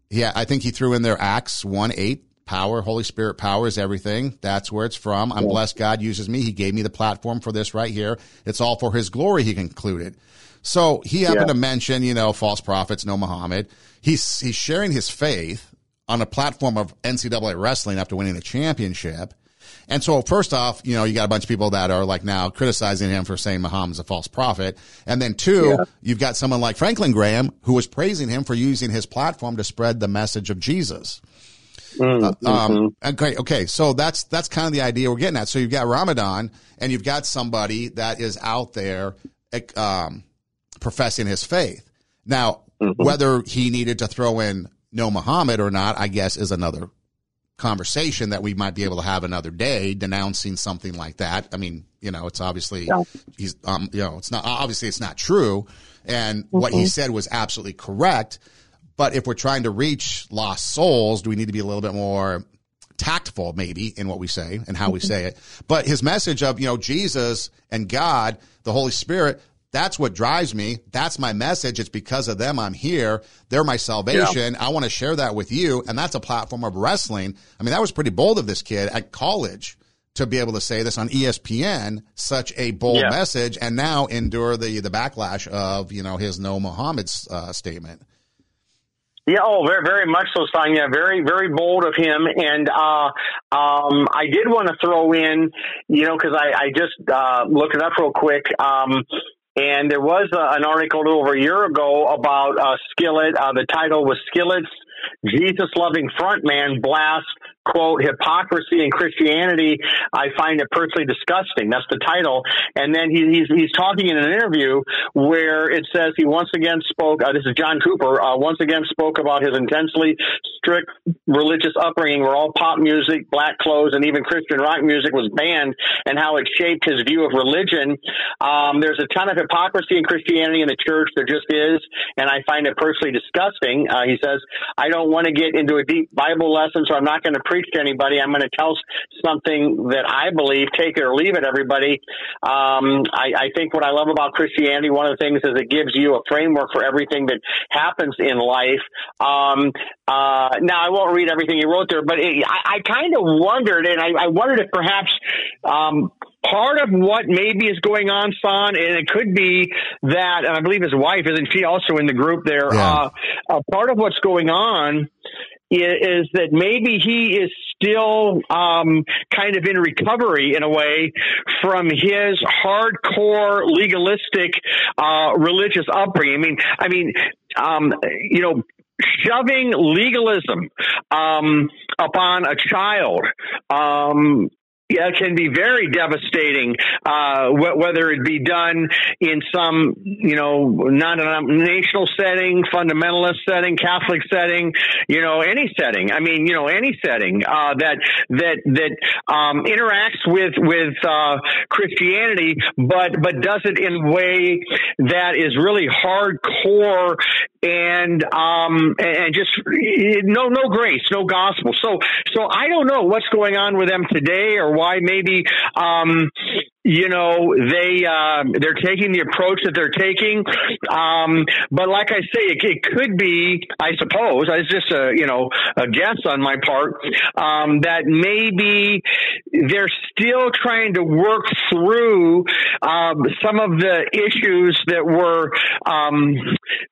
Yeah, I think he threw in there Acts 1 8, power, Holy Spirit power is everything. That's where it's from. I'm blessed God uses me. He gave me the platform for this right here. It's all for his glory, he concluded. So he happened Yeah. to mention, you know, false prophets, no Muhammad. He's he's sharing his faith on a platform of NCAA wrestling after winning a championship. And so first off, you know, you got a bunch of people that are like now criticizing him for saying Muhammad's a false prophet. And then two, you've got someone like Franklin Graham who was praising him for using his platform to spread the message of Jesus. Mm-hmm. Um, okay, okay. So that's that's kind of the idea we're getting at. So you've got Ramadan, and you've got somebody that is out there um, professing his faith. Now, mm-hmm. whether he needed to throw in no Muhammad or not, I guess, is another conversation that we might be able to have another day denouncing something like that. I mean, you know, it's obviously he's um, you know, it's not obviously it's not true, and what he mm-hmm. said was absolutely correct. But if we're trying to reach lost souls, do we need to be a little bit more tactful, maybe, in what we say and how we mm-hmm. say it? But his message of, you know, Jesus and God, the Holy Spirit, that's what drives me. That's my message. It's because of them I'm here. They're my salvation. I want to share that with you. And that's a platform of wrestling. I mean, that was pretty bold of this kid at college to be able to say this on ESPN, such a bold Yeah. message, and now endure the, the backlash of, you know, his no Muhammad uh, statement. Yeah, oh, very, very much so. Yeah, very, very bold of him. And uh, um, I did want to throw in, you know, because I, I just uh, looked it up real quick. Um, and there was uh, an article over a year ago about uh, Skillet. Uh, the title was Skillet's Jesus loving frontman blasts quote hypocrisy in Christianity. I find it personally disgusting. That's the title. And then he, he's he's talking in an interview where it says he once again spoke. Uh, this is John Cooper. Uh, once again spoke about his intensely strict religious upbringing, where all pop music, black clothes, and even Christian rock music was banned, and how it shaped his view of religion. Um, there's a ton of hypocrisy in Christianity in the church. There just is, and I find it personally disgusting. Uh, he says, "I don't want to get into a deep Bible lesson, so I'm not going to preach to anybody. I'm going to tell something that I believe. Take it or leave it, everybody. Um, I, I think what I love about Christianity, one of the things is it gives you a framework for everything that happens in life. Um, uh, now, I won't read everything he wrote there, but it, I, I kind of wondered, and I, I wondered if perhaps um, part of what maybe is going on, Son, and it could be that, and I believe his wife isn't she also in the group there. Yeah. Uh, uh, part of what's going on is, that maybe he is still um, kind of in recovery in a way from his hardcore legalistic uh, religious upbringing. I mean, I mean, um, you know, shoving legalism um, upon a child um, yeah, can be very devastating, uh, wh- whether it be done in some, you know, non-denominational setting, fundamentalist setting, Catholic setting, you know, any setting. I mean, you know, any setting uh, that that that um, interacts with with uh, Christianity, but but does it in a way that is really hardcore and um, and just no no grace, no gospel. So so I don't know what's going on with them today or why maybe um, you know they uh, they're taking the approach that they're taking. Um, but like I say, it, it, could be, I suppose, it's just a you know a guess on my part um, that maybe they're still trying to work through um, some of the issues that were um,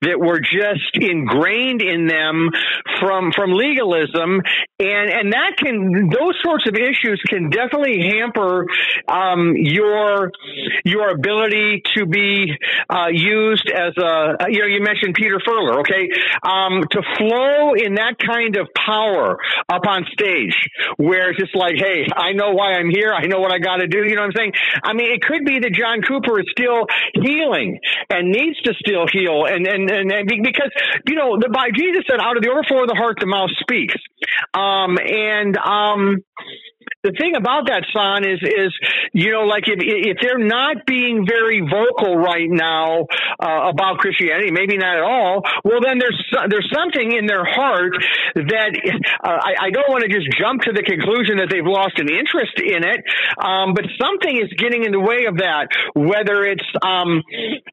that were just ingrained in them from from legalism, and and that can those sorts of issues can definitely hamper um, your your ability to be uh, used as a you know you mentioned Peter Furler, okay, um, to flow in that kind of power up on stage where it's just like, hey, I know why I'm here, I know what I got to do. You know what I'm saying? I mean, it could be that John Cooper is still healing and needs to still heal, and and and, and because you know the by Jesus said, out of the overflow of the heart, the mouth speaks, um, and um, the thing about that son is is you know like if if they're not being very vocal right now uh, about Christianity, maybe not at all. Well, then there's there's something in their heart that uh, I, I don't want to just jump to the conclusion that they've lost an interest in it, um, but something is getting in the way of that. Whether it's um,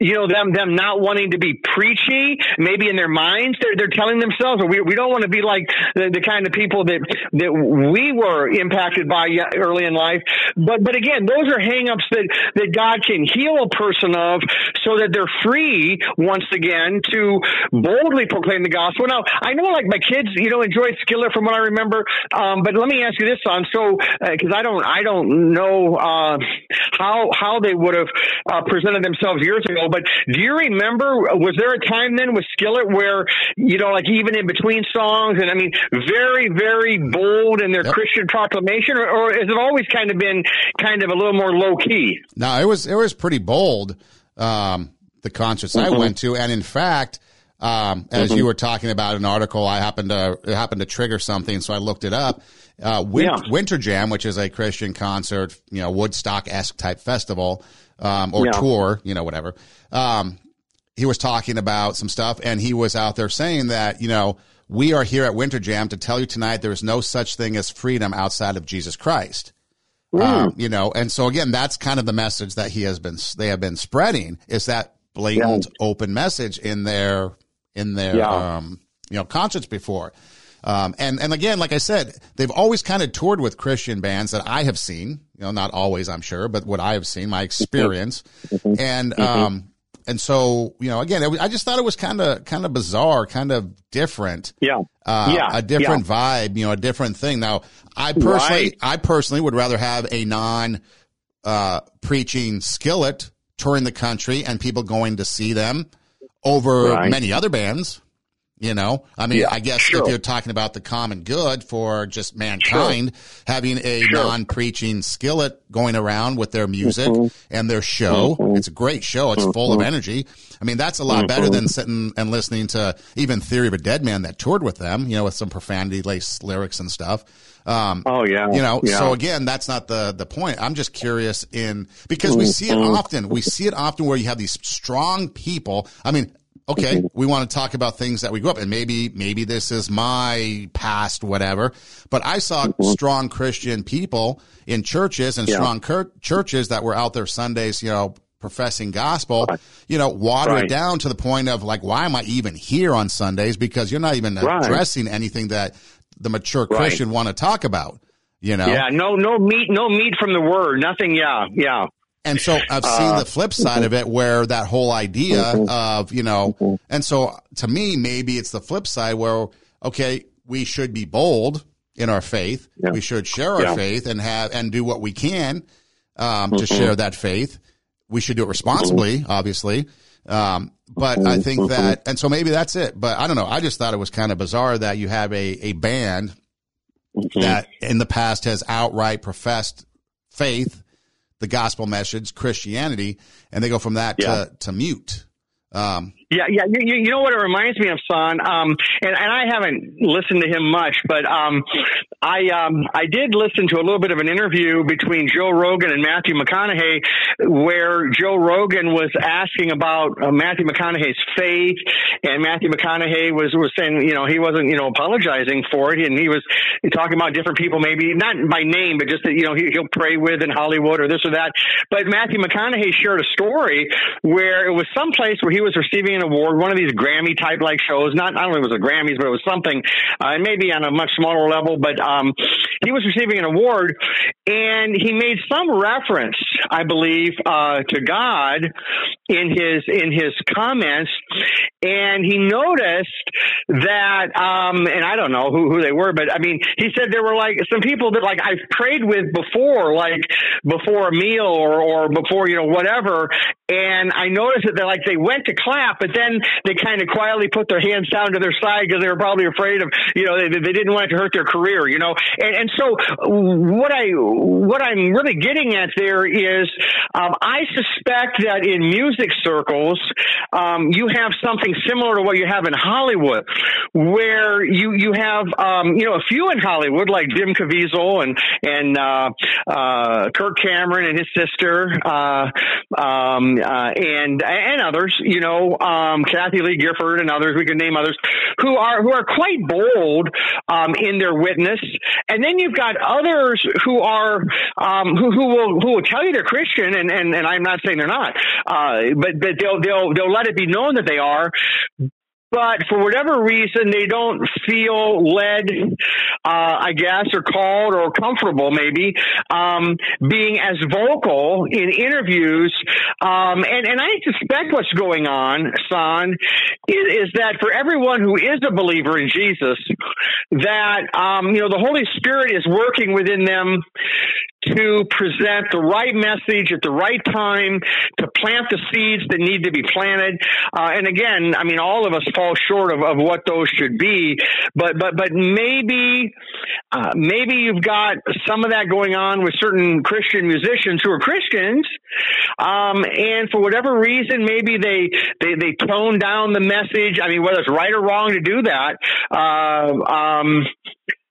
you know them them not wanting to be preachy, maybe in their minds they're they're telling themselves we we don't want to be like the, the kind of people that that we were impacted by early in life. But but again, those are hangups that that God can heal a person of, so that they're free once again to boldly proclaim the gospel. Now I know like my kids, you know, enjoyed Skillet from what I remember. Um, but let me ask you this, son. So because uh, I don't I don't know uh, how how they would have uh, presented themselves years ago. But do you remember? Was there a time then with Skillet where you know, like even in between songs, and I mean, very very bold in their yep. Christian proclamation, or, or has it always kind of been kind of a little more low key? No, it was it was pretty bold. Um, the concerts mm-hmm. I went to, and in fact. Um, as mm-hmm. you were talking about an article, I happened to it happened to trigger something, so I looked it up. Uh, Win- yeah. Winter Jam, which is a Christian concert, you know, Woodstock esque type festival um, or yeah. tour, you know, whatever. Um, he was talking about some stuff, and he was out there saying that you know we are here at Winter Jam to tell you tonight there is no such thing as freedom outside of Jesus Christ. Mm. Um, you know, and so again, that's kind of the message that he has been, they have been spreading is that blatant yeah. open message in their, in their, yeah. um, you know, concerts before. Um, and, and again, like I said, they've always kind of toured with Christian bands that I have seen, you know, not always, I'm sure, but what I have seen, my experience. Mm-hmm. And, mm-hmm. um, and so, you know, again, I just thought it was kind of, kind of bizarre, kind of different. Yeah. Uh, yeah. A different yeah. vibe, you know, a different thing. Now, I personally, right. I personally would rather have a non, uh, preaching skillet touring the country and people going to see them over right. many other bands. You know, I mean, yeah, I guess sure. if you're talking about the common good for just mankind, sure. having a sure. non-preaching skillet going around with their music mm-hmm. and their show, mm-hmm. it's a great show. It's mm-hmm. full of mm-hmm. energy. I mean, that's a lot better than mm-hmm. sitting and listening to even Theory of a Dead Man that toured with them, you know, with some profanity laced lyrics and stuff. Um, oh yeah, you know. Yeah. So again, that's not the the point. I'm just curious in because we see it mm-hmm. often. We see it often where you have these strong people. I mean, okay, we want to talk about things that we grew up and maybe, maybe this is my past, whatever. But I saw mm-hmm. strong Christian people in churches and yeah. strong cur- churches that were out there Sundays, you know, professing gospel, right. you know, water right. it down to the point of like, why am I even here on Sundays? Because you're not even right. addressing anything that the mature Christian want to talk about. You know? Yeah, no, no meat, no meat from the word, nothing. Yeah, yeah. And so I've seen uh, the flip side of it where that whole idea mm-hmm. of, you know, mm-hmm. and so to me, maybe it's the flip side where, okay, we should be bold in our faith. Yeah. We should share our Yeah. faith and have and do what we can um, to Mhm. share that faith. We should do it responsibly, obviously. Um, but I Mhm. think that, and so maybe that's it. But I don't know. I just thought it was kind of bizarre that you have a, a band that in the past has outright professed faith, the gospel message, Christianity, and they go from that Yeah. to, to mute. Um, Yeah, yeah. You, you, know what it reminds me of, son? Um, and, and I haven't listened to him much, but um, I um, I did listen to a little bit of an interview between Joe Rogan and Matthew McConaughey, where Joe Rogan was asking about uh, Matthew McConaughey's faith, and Matthew McConaughey was was saying, you know, he wasn't, you know, apologizing for it, and he was talking about different people, maybe not by name, but just that you know he, he'll pray with in Hollywood or this or that. But Matthew McConaughey shared a story where it was someplace where he was receiving an award, one of these Grammy type like shows. Not I don't know if it was the Grammys, but it was something, uh, maybe on a much smaller level. But um, he was receiving an award, and he made some reference, I believe, uh, to God in his in his comments, and he noticed that, um, and I don't know who who they were, but I mean, he said there were like some people that like I've prayed with before, like before a meal or or before you know whatever, and I noticed that they like they went to clap, but then they kind of quietly put their hands down to their side because they were probably afraid of you know they, they didn't want it to hurt their career, you know, and and so what I what I'm really getting at there is um, I suspect that in music circles um, you have something similar to what you have in Hollywood, where you you have um, you know a few in Hollywood like Jim Caviezel and and uh, uh, Kirk Cameron and his sister uh, um, uh, and and others, you know, um, Kathie Lee Gifford and others. We can name others who are who are quite bold um, in their witness, and then you've got others who are um, who who will who will tell you they're Christian, and and, and I'm not saying they're not, uh, but but they'll they'll they'll let it be known that they are, but for whatever reason they don't feel led uh, i guess or called or comfortable maybe um, being as vocal in interviews. Um, and, and i suspect what's going on son is, is that for everyone who is a believer in jesus that um, you know the holy spirit is working within them to present the right message at the right time, to plant the seeds that need to be planted. Uh, and again, I mean, all of us fall short of, of what those should be, but, but, but maybe, uh, maybe you've got some of that going on with certain Christian musicians who are Christians. Um, and for whatever reason, maybe they, they, they tone down the message. I mean, whether it's right or wrong to do that, uh, um,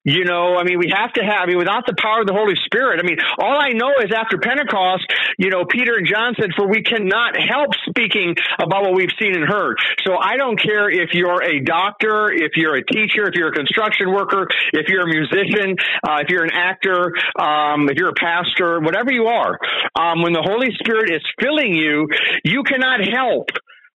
you know, I mean, we have to have, I mean, without the power of the Holy Spirit, I mean, all I know is after Pentecost, you know, Peter and John said, for we cannot help speaking about what we've seen and heard. So I don't care if you're a doctor, if you're a teacher, if you're a construction worker, if you're a musician, uh, if you're an actor, um, if you're a pastor, whatever you are, um, when the Holy Spirit is filling you, you cannot help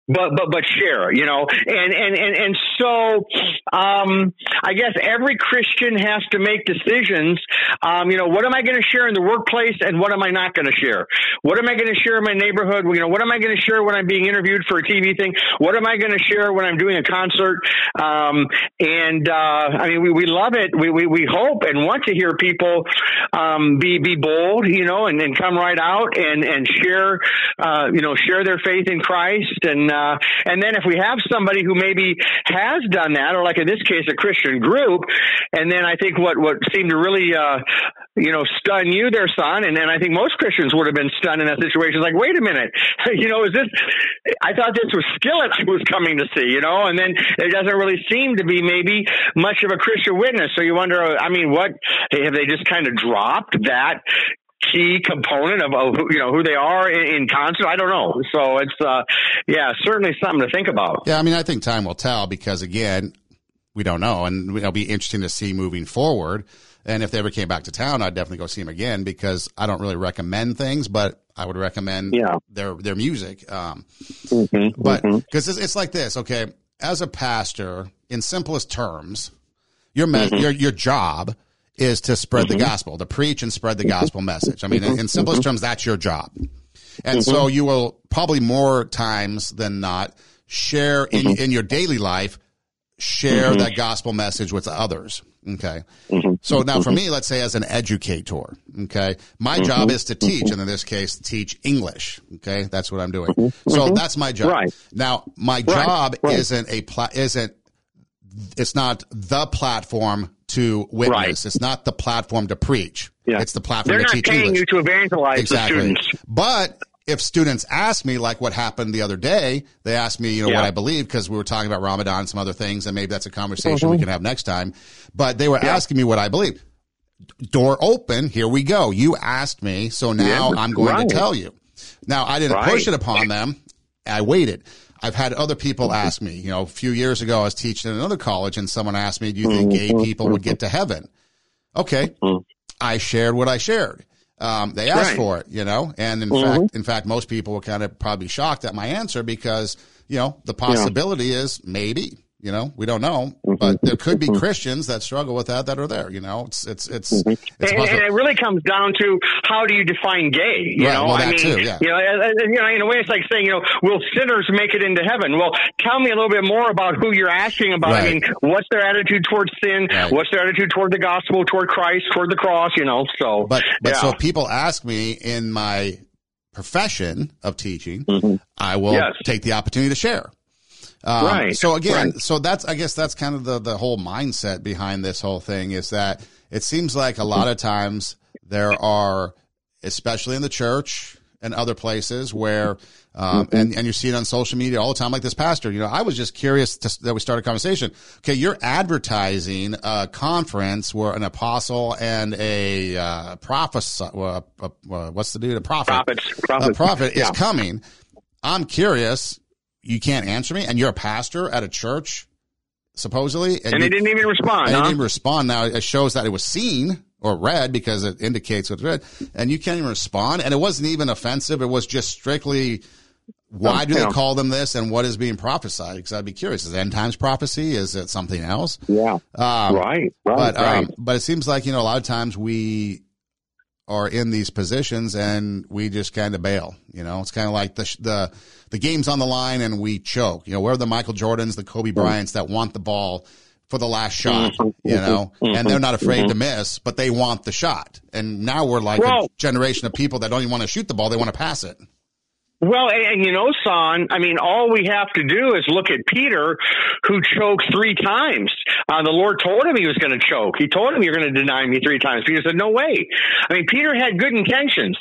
but but but share you know? And and and and so um i guess every christian has to make decisions um you know what am i going to share in the workplace and what am i not going to share? What am i going to share in my neighborhood? You know what am i going to share when i'm being interviewed for a tv thing? What am i going to share when i'm doing a concert? Um and uh i mean we we love it. We we, we hope and want to hear people um be be bold you know and, and come right out and and share uh you know share their faith in christ and uh, and then if we have somebody who maybe has done that, or like in this case, a Christian group, and then I think what what seemed to really uh, you know stun you there, son, and then I think most Christians would have been stunned in that situation. Like, wait a minute, you know, is this? I thought this was Skillet I was coming to see, you know, and then it doesn't really seem to be maybe much of a Christian witness. So you wonder, I mean, what have they just kind of dropped that key component of, of you know who they are in, in concert. I don't know. So it's uh, yeah, certainly something to think about. Yeah, I mean, I think time will tell because again, we don't know, and it'll be interesting to see moving forward. And if they ever came back to town, I'd definitely go see them again because I don't really recommend things, but I would recommend Yeah. their their music. Um, Mm-hmm, but because it's, it's like this, okay, as a pastor, in simplest terms, your me- Mm-hmm. your your job is to spread the gospel, to preach and spread the gospel message. I mean, in, in simplest terms, that's your job. And so Mm-hmm. you will probably more times than not share in, Mm-hmm. in your daily life share mm-hmm. that gospel message with others. Okay. Mm-hmm. So now for mm-hmm. me, let's say as an educator, okay, my mm-hmm. job is to teach, and in this case, teach English. Okay. That's what I'm doing. Mm-hmm. So that's my job. Right. Now, my job right. isn't a, pla- isn't, it's not the platform to witness. Right. It's not the platform to preach. Yeah. It's the platform They're to teach English. you to evangelize exactly. the students. But if students ask me, like what happened the other day, they asked me, you know, yeah. what I believe because we were talking about Ramadan and some other things, and maybe that's a conversation mm-hmm. we can have next time. But they were yeah. asking me what I believe. Door open. Here we go. You asked me, so now yeah, I'm going right. to tell you. Now I didn't right. push it upon them. I waited. I've had other people ask me. You know, a few years ago, I was teaching at another college, and someone asked me, "Do you think gay mm-hmm. people would get to heaven?" Okay, mm-hmm. I shared what I shared. Um, they asked right. for it, you know, and in mm-hmm. fact, in fact, most people were kind of probably shocked at my answer because, you know, the possibility yeah. is maybe, you know, we don't know, mm-hmm. but there could be. Christians that struggle with that that are there. You know, it's it's it's, mm-hmm. it's and, and, it really comes down to how do you define gay? You right, know, well, I mean, too, yeah. you know, you know, in a way, it's like saying, you know, will sinners make it into heaven? Well, tell me a little bit more about who you're asking about. Right. I mean, what's their attitude towards sin? Right. What's their attitude toward the gospel, toward Christ, toward the cross? You know, so but but yeah. so people ask me in my profession of teaching, mm-hmm. I will yes. take the opportunity to share. Um, right. So again, right. so that's I guess that's kind of the the whole mindset behind this whole thing is that it seems like a lot of times there are, especially in the church and other places where, um, mm-hmm. and and you see it on social media all the time, like this pastor. You know, I was just curious to, that we start a conversation. Okay, you're advertising a conference where an apostle and a uh, prophet, uh, uh, what's the dude, a prophet, prophet, a prophet yeah. is coming. I'm curious you can't answer me, and you're a pastor at a church, supposedly, and, and he didn't even respond. Huh? he didn't respond. Now it shows that it was seen or read because it indicates it's read, and you can't even respond. And it wasn't even offensive. It was just strictly. Why do they call them this, and what is being prophesied? Because I'd be curious: is it end times prophecy? Is it something else? Yeah, um, right, right, but right. Um, but it seems like you know a lot of times we are in these positions and we just kind of bail. You know, it's kind of like the the the game's on the line and we choke. You know, where the Michael Jordans, the Kobe Bryants that want the ball for the last shot, mm-hmm. you know, and they're not afraid to mm-hmm. miss, but they want the shot. And now we're like well, a generation of people that don't even want to shoot the ball; they want to pass it. Well, and, and, you know, Son, I mean, all we have to do is look at Peter, who choked three times. Uh, the Lord told him he was going to choke. He told him, You're going to deny me three times. Peter said, No way. I mean, Peter had good intentions,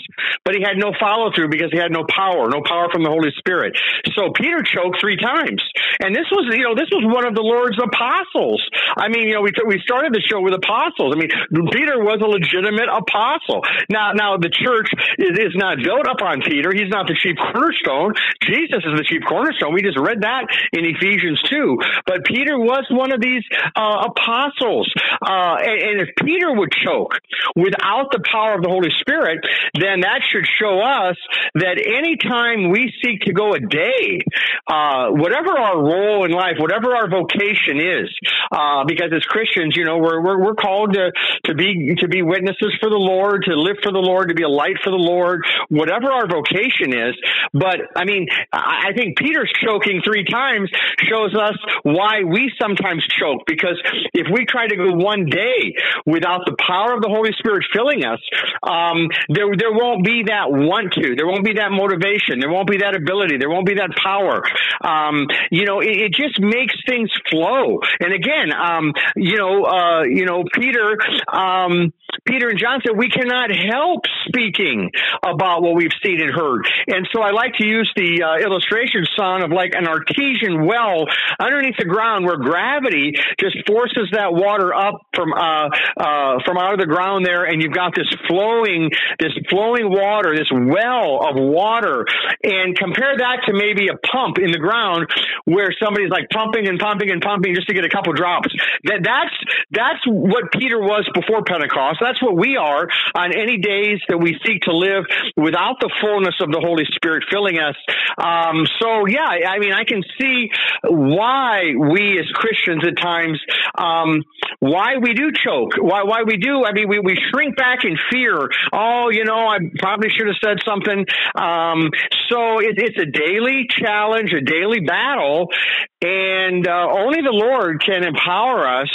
but he had no follow through because he had no power, no power from the Holy Spirit. So Peter choked three times. And this was, you know, this was one of the Lord's apostles. I mean, you know, we, we started the show with apostles. I mean, Peter was a legitimate apostle. Now, now the church is, is not built up on Peter. He's not the chief cornerstone. Jesus is the chief cornerstone. We just read that in Ephesians 2. But Peter was one of these uh, apostles. Uh, and, and, if Peter would choke without the power of the Holy Spirit, then that should show us that anytime we seek to go a day, uh, whatever our role in life, whatever our vocation is, uh, because as Christians, you know, we're, we're, we're called to, to be, to be witnesses for the Lord, to live for the Lord, to be a light for the Lord, whatever our vocation is, but I mean, I think Peter's choking three times shows us why we sometimes choke because if we try to go one day without the power of the Holy Spirit filling us, um, there there won't be that want to, there won't be that motivation, there won't be that ability, there won't be that power. Um, you know, it, it, just makes things flow. And again, um, you know, uh, you know, Peter, um, Peter and John said we cannot help speaking about what we've seen and heard. And so I like to use the uh, illustration, son, of like an artesian well underneath the ground where gravity just forces that water up from uh, uh, from out of the ground there, and you've got this flowing this flowing water, this well of water, and compare that to maybe a pump in the ground where somebody's like pumping and pumping and pumping just to get a couple drops. That that's that's what Peter was before Pentecost. That's that's what we are on any days that we seek to live without the fullness of the Holy Spirit filling us. Um, so yeah, I mean, I can see why we as Christians at times, um, why we do choke, why why we do. I mean, we, we shrink back in fear. Oh, you know, I probably should have said something. Um, so it, it's a daily challenge, a daily battle, and uh, only the Lord can empower us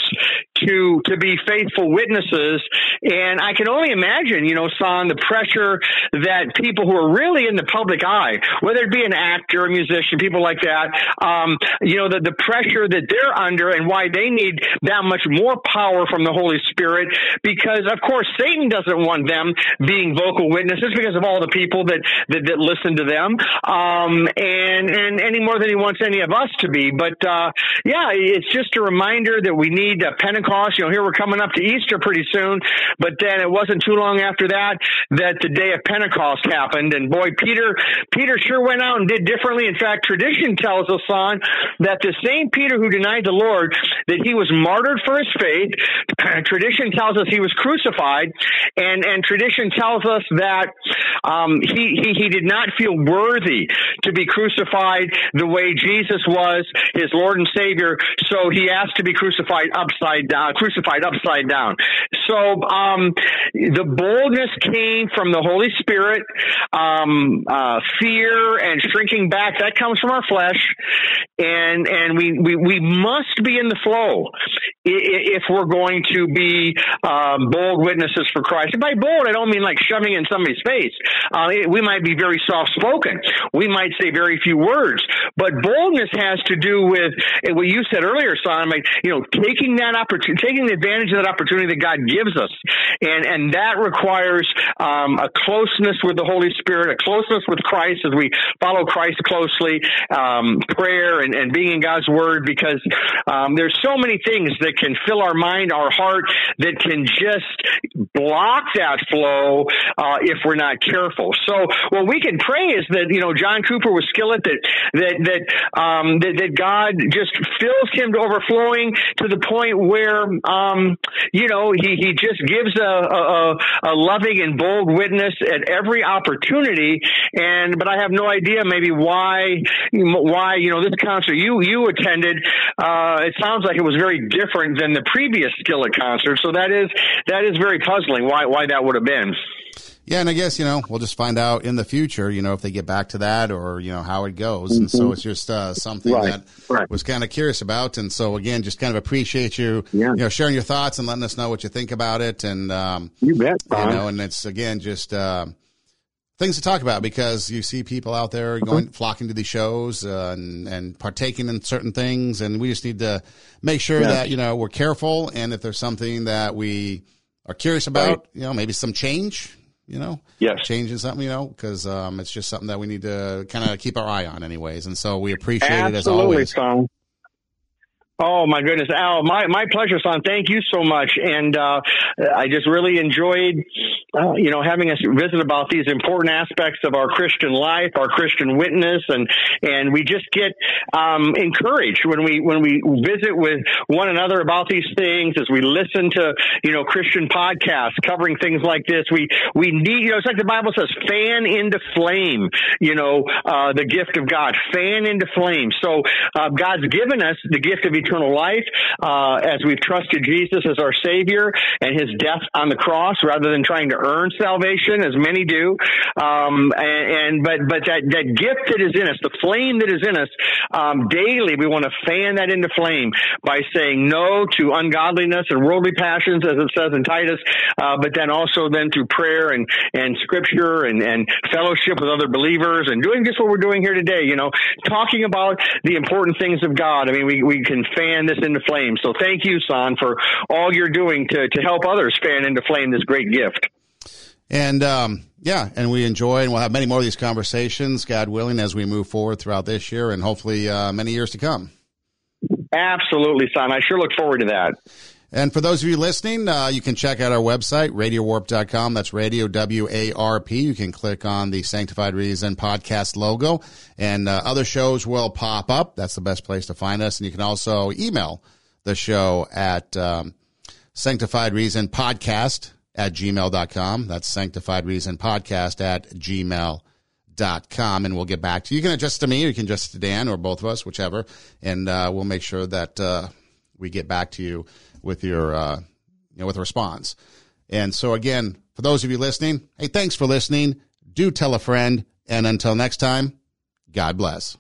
to to be faithful witnesses. And I can only imagine, you know, Son, the pressure that people who are really in the public eye, whether it be an actor, a musician, people like that, um, you know, the, the pressure that they're under and why they need that much more power from the Holy Spirit. Because of course, Satan doesn't want them being vocal witnesses because of all the people that that, that listen to them, um, and and any more than he wants any of us to be. But uh, yeah, it's just a reminder that we need a Pentecost. You know, here we're coming up to Easter pretty soon, but then it wasn't too long after that that the day of Pentecost happened. And boy, Peter, Peter sure went out and did differently. In fact, tradition tells us on that the same Peter who denied the Lord, that he was martyred for his faith. tradition tells us he was crucified, and and tradition tells us that um, he, he he did not feel worthy to be crucified the way Jesus was, his Lord and Savior. So he asked to be crucified upside down, crucified upside down. So um, the boldness came from the Holy Spirit. Um, uh, fear and shrinking back that comes from our flesh, and and we we, we must be in the flow if we're going to be um, bold witnesses for Christ. And by bold, I don't mean like shoving in somebody's face. Uh, we might be very soft spoken. We might say very few words, but boldness has to do with what you said earlier, Son. You know, taking that opportunity, taking advantage of that opportunity that God gives us, and and that requires um, a closeness with the Holy Spirit, a closeness with Christ as we follow Christ closely, um, prayer and, and being in God's Word, because um, there's so many things that can fill our mind, our heart, that can just block that flow uh, if we're not careful. So what we can pray is that you know John Cooper was skillet that that that um, that, that God just fills him to overflowing to the point where um, you know he he just gives a, a, a loving and bold witness at every opportunity. And but I have no idea maybe why why you know this concert you you attended. Uh, it sounds like it was very different than the previous Skillet concert. So that is that is very puzzling. Why why that would have been. Yeah, and I guess you know we'll just find out in the future. You know if they get back to that or you know how it goes, mm-hmm. and so mm-hmm. it's just uh, something right. that right. was kind of curious about. And so again, just kind of appreciate you, yeah. you know, sharing your thoughts and letting us know what you think about it. And um, you bet, you know, and it's again just. Uh, things to talk about because you see people out there mm-hmm. going flocking to these shows uh, and and partaking in certain things and we just need to make sure yeah. that you know we're careful and if there's something that we are curious about right. you know maybe some change you know yes. changing something you know because um, it's just something that we need to kind of keep our eye on anyways. And so we appreciate Absolutely, it as always. Tom. Oh my goodness, Al! My my pleasure, son. Thank you so much, and uh, I just really enjoyed, uh, you know, having us visit about these important aspects of our Christian life, our Christian witness, and and we just get um, encouraged when we when we visit with one another about these things. As we listen to you know Christian podcasts covering things like this, we we need you know it's like the Bible says, fan into flame. You know, uh, the gift of God, fan into flame. So uh, God's given us the gift of eternal eternal life uh, as we've trusted Jesus as our Savior and His death on the cross, rather than trying to earn salvation, as many do. Um, and, and, but but that that gift that is in us, the flame that is in us, um, daily we want to fan that into flame by saying no to ungodliness and worldly passions, as it says in Titus. Uh, but then also then through prayer and and Scripture and and fellowship with other believers and doing just what we're doing here today. You know, talking about the important things of God. I mean, we we can fan this into flame. So thank you, Son, for all you're doing to, to help others fan into flame this great gift. And um, yeah, and we enjoy, and we'll have many more of these conversations, God willing, as we move forward throughout this year and hopefully uh, many years to come. Absolutely, son. I sure look forward to that. And for those of you listening, uh, you can check out our website, radiowarp.com. That's radio W-A-R-P. You can click on the Sanctified Reason podcast logo and uh, other shows will pop up. That's the best place to find us. And you can also email the show at um, Sanctified Reason podcast at gmail.com. That's sanctified reason podcast at gmail.com. And we'll get back to you. You can adjust to me or you can adjust to Dan or both of us, whichever. And uh, we'll make sure that uh, we get back to you with your, uh, you know, with a response. And so again, for those of you listening, hey, thanks for listening. Do tell a friend. And until next time, God bless.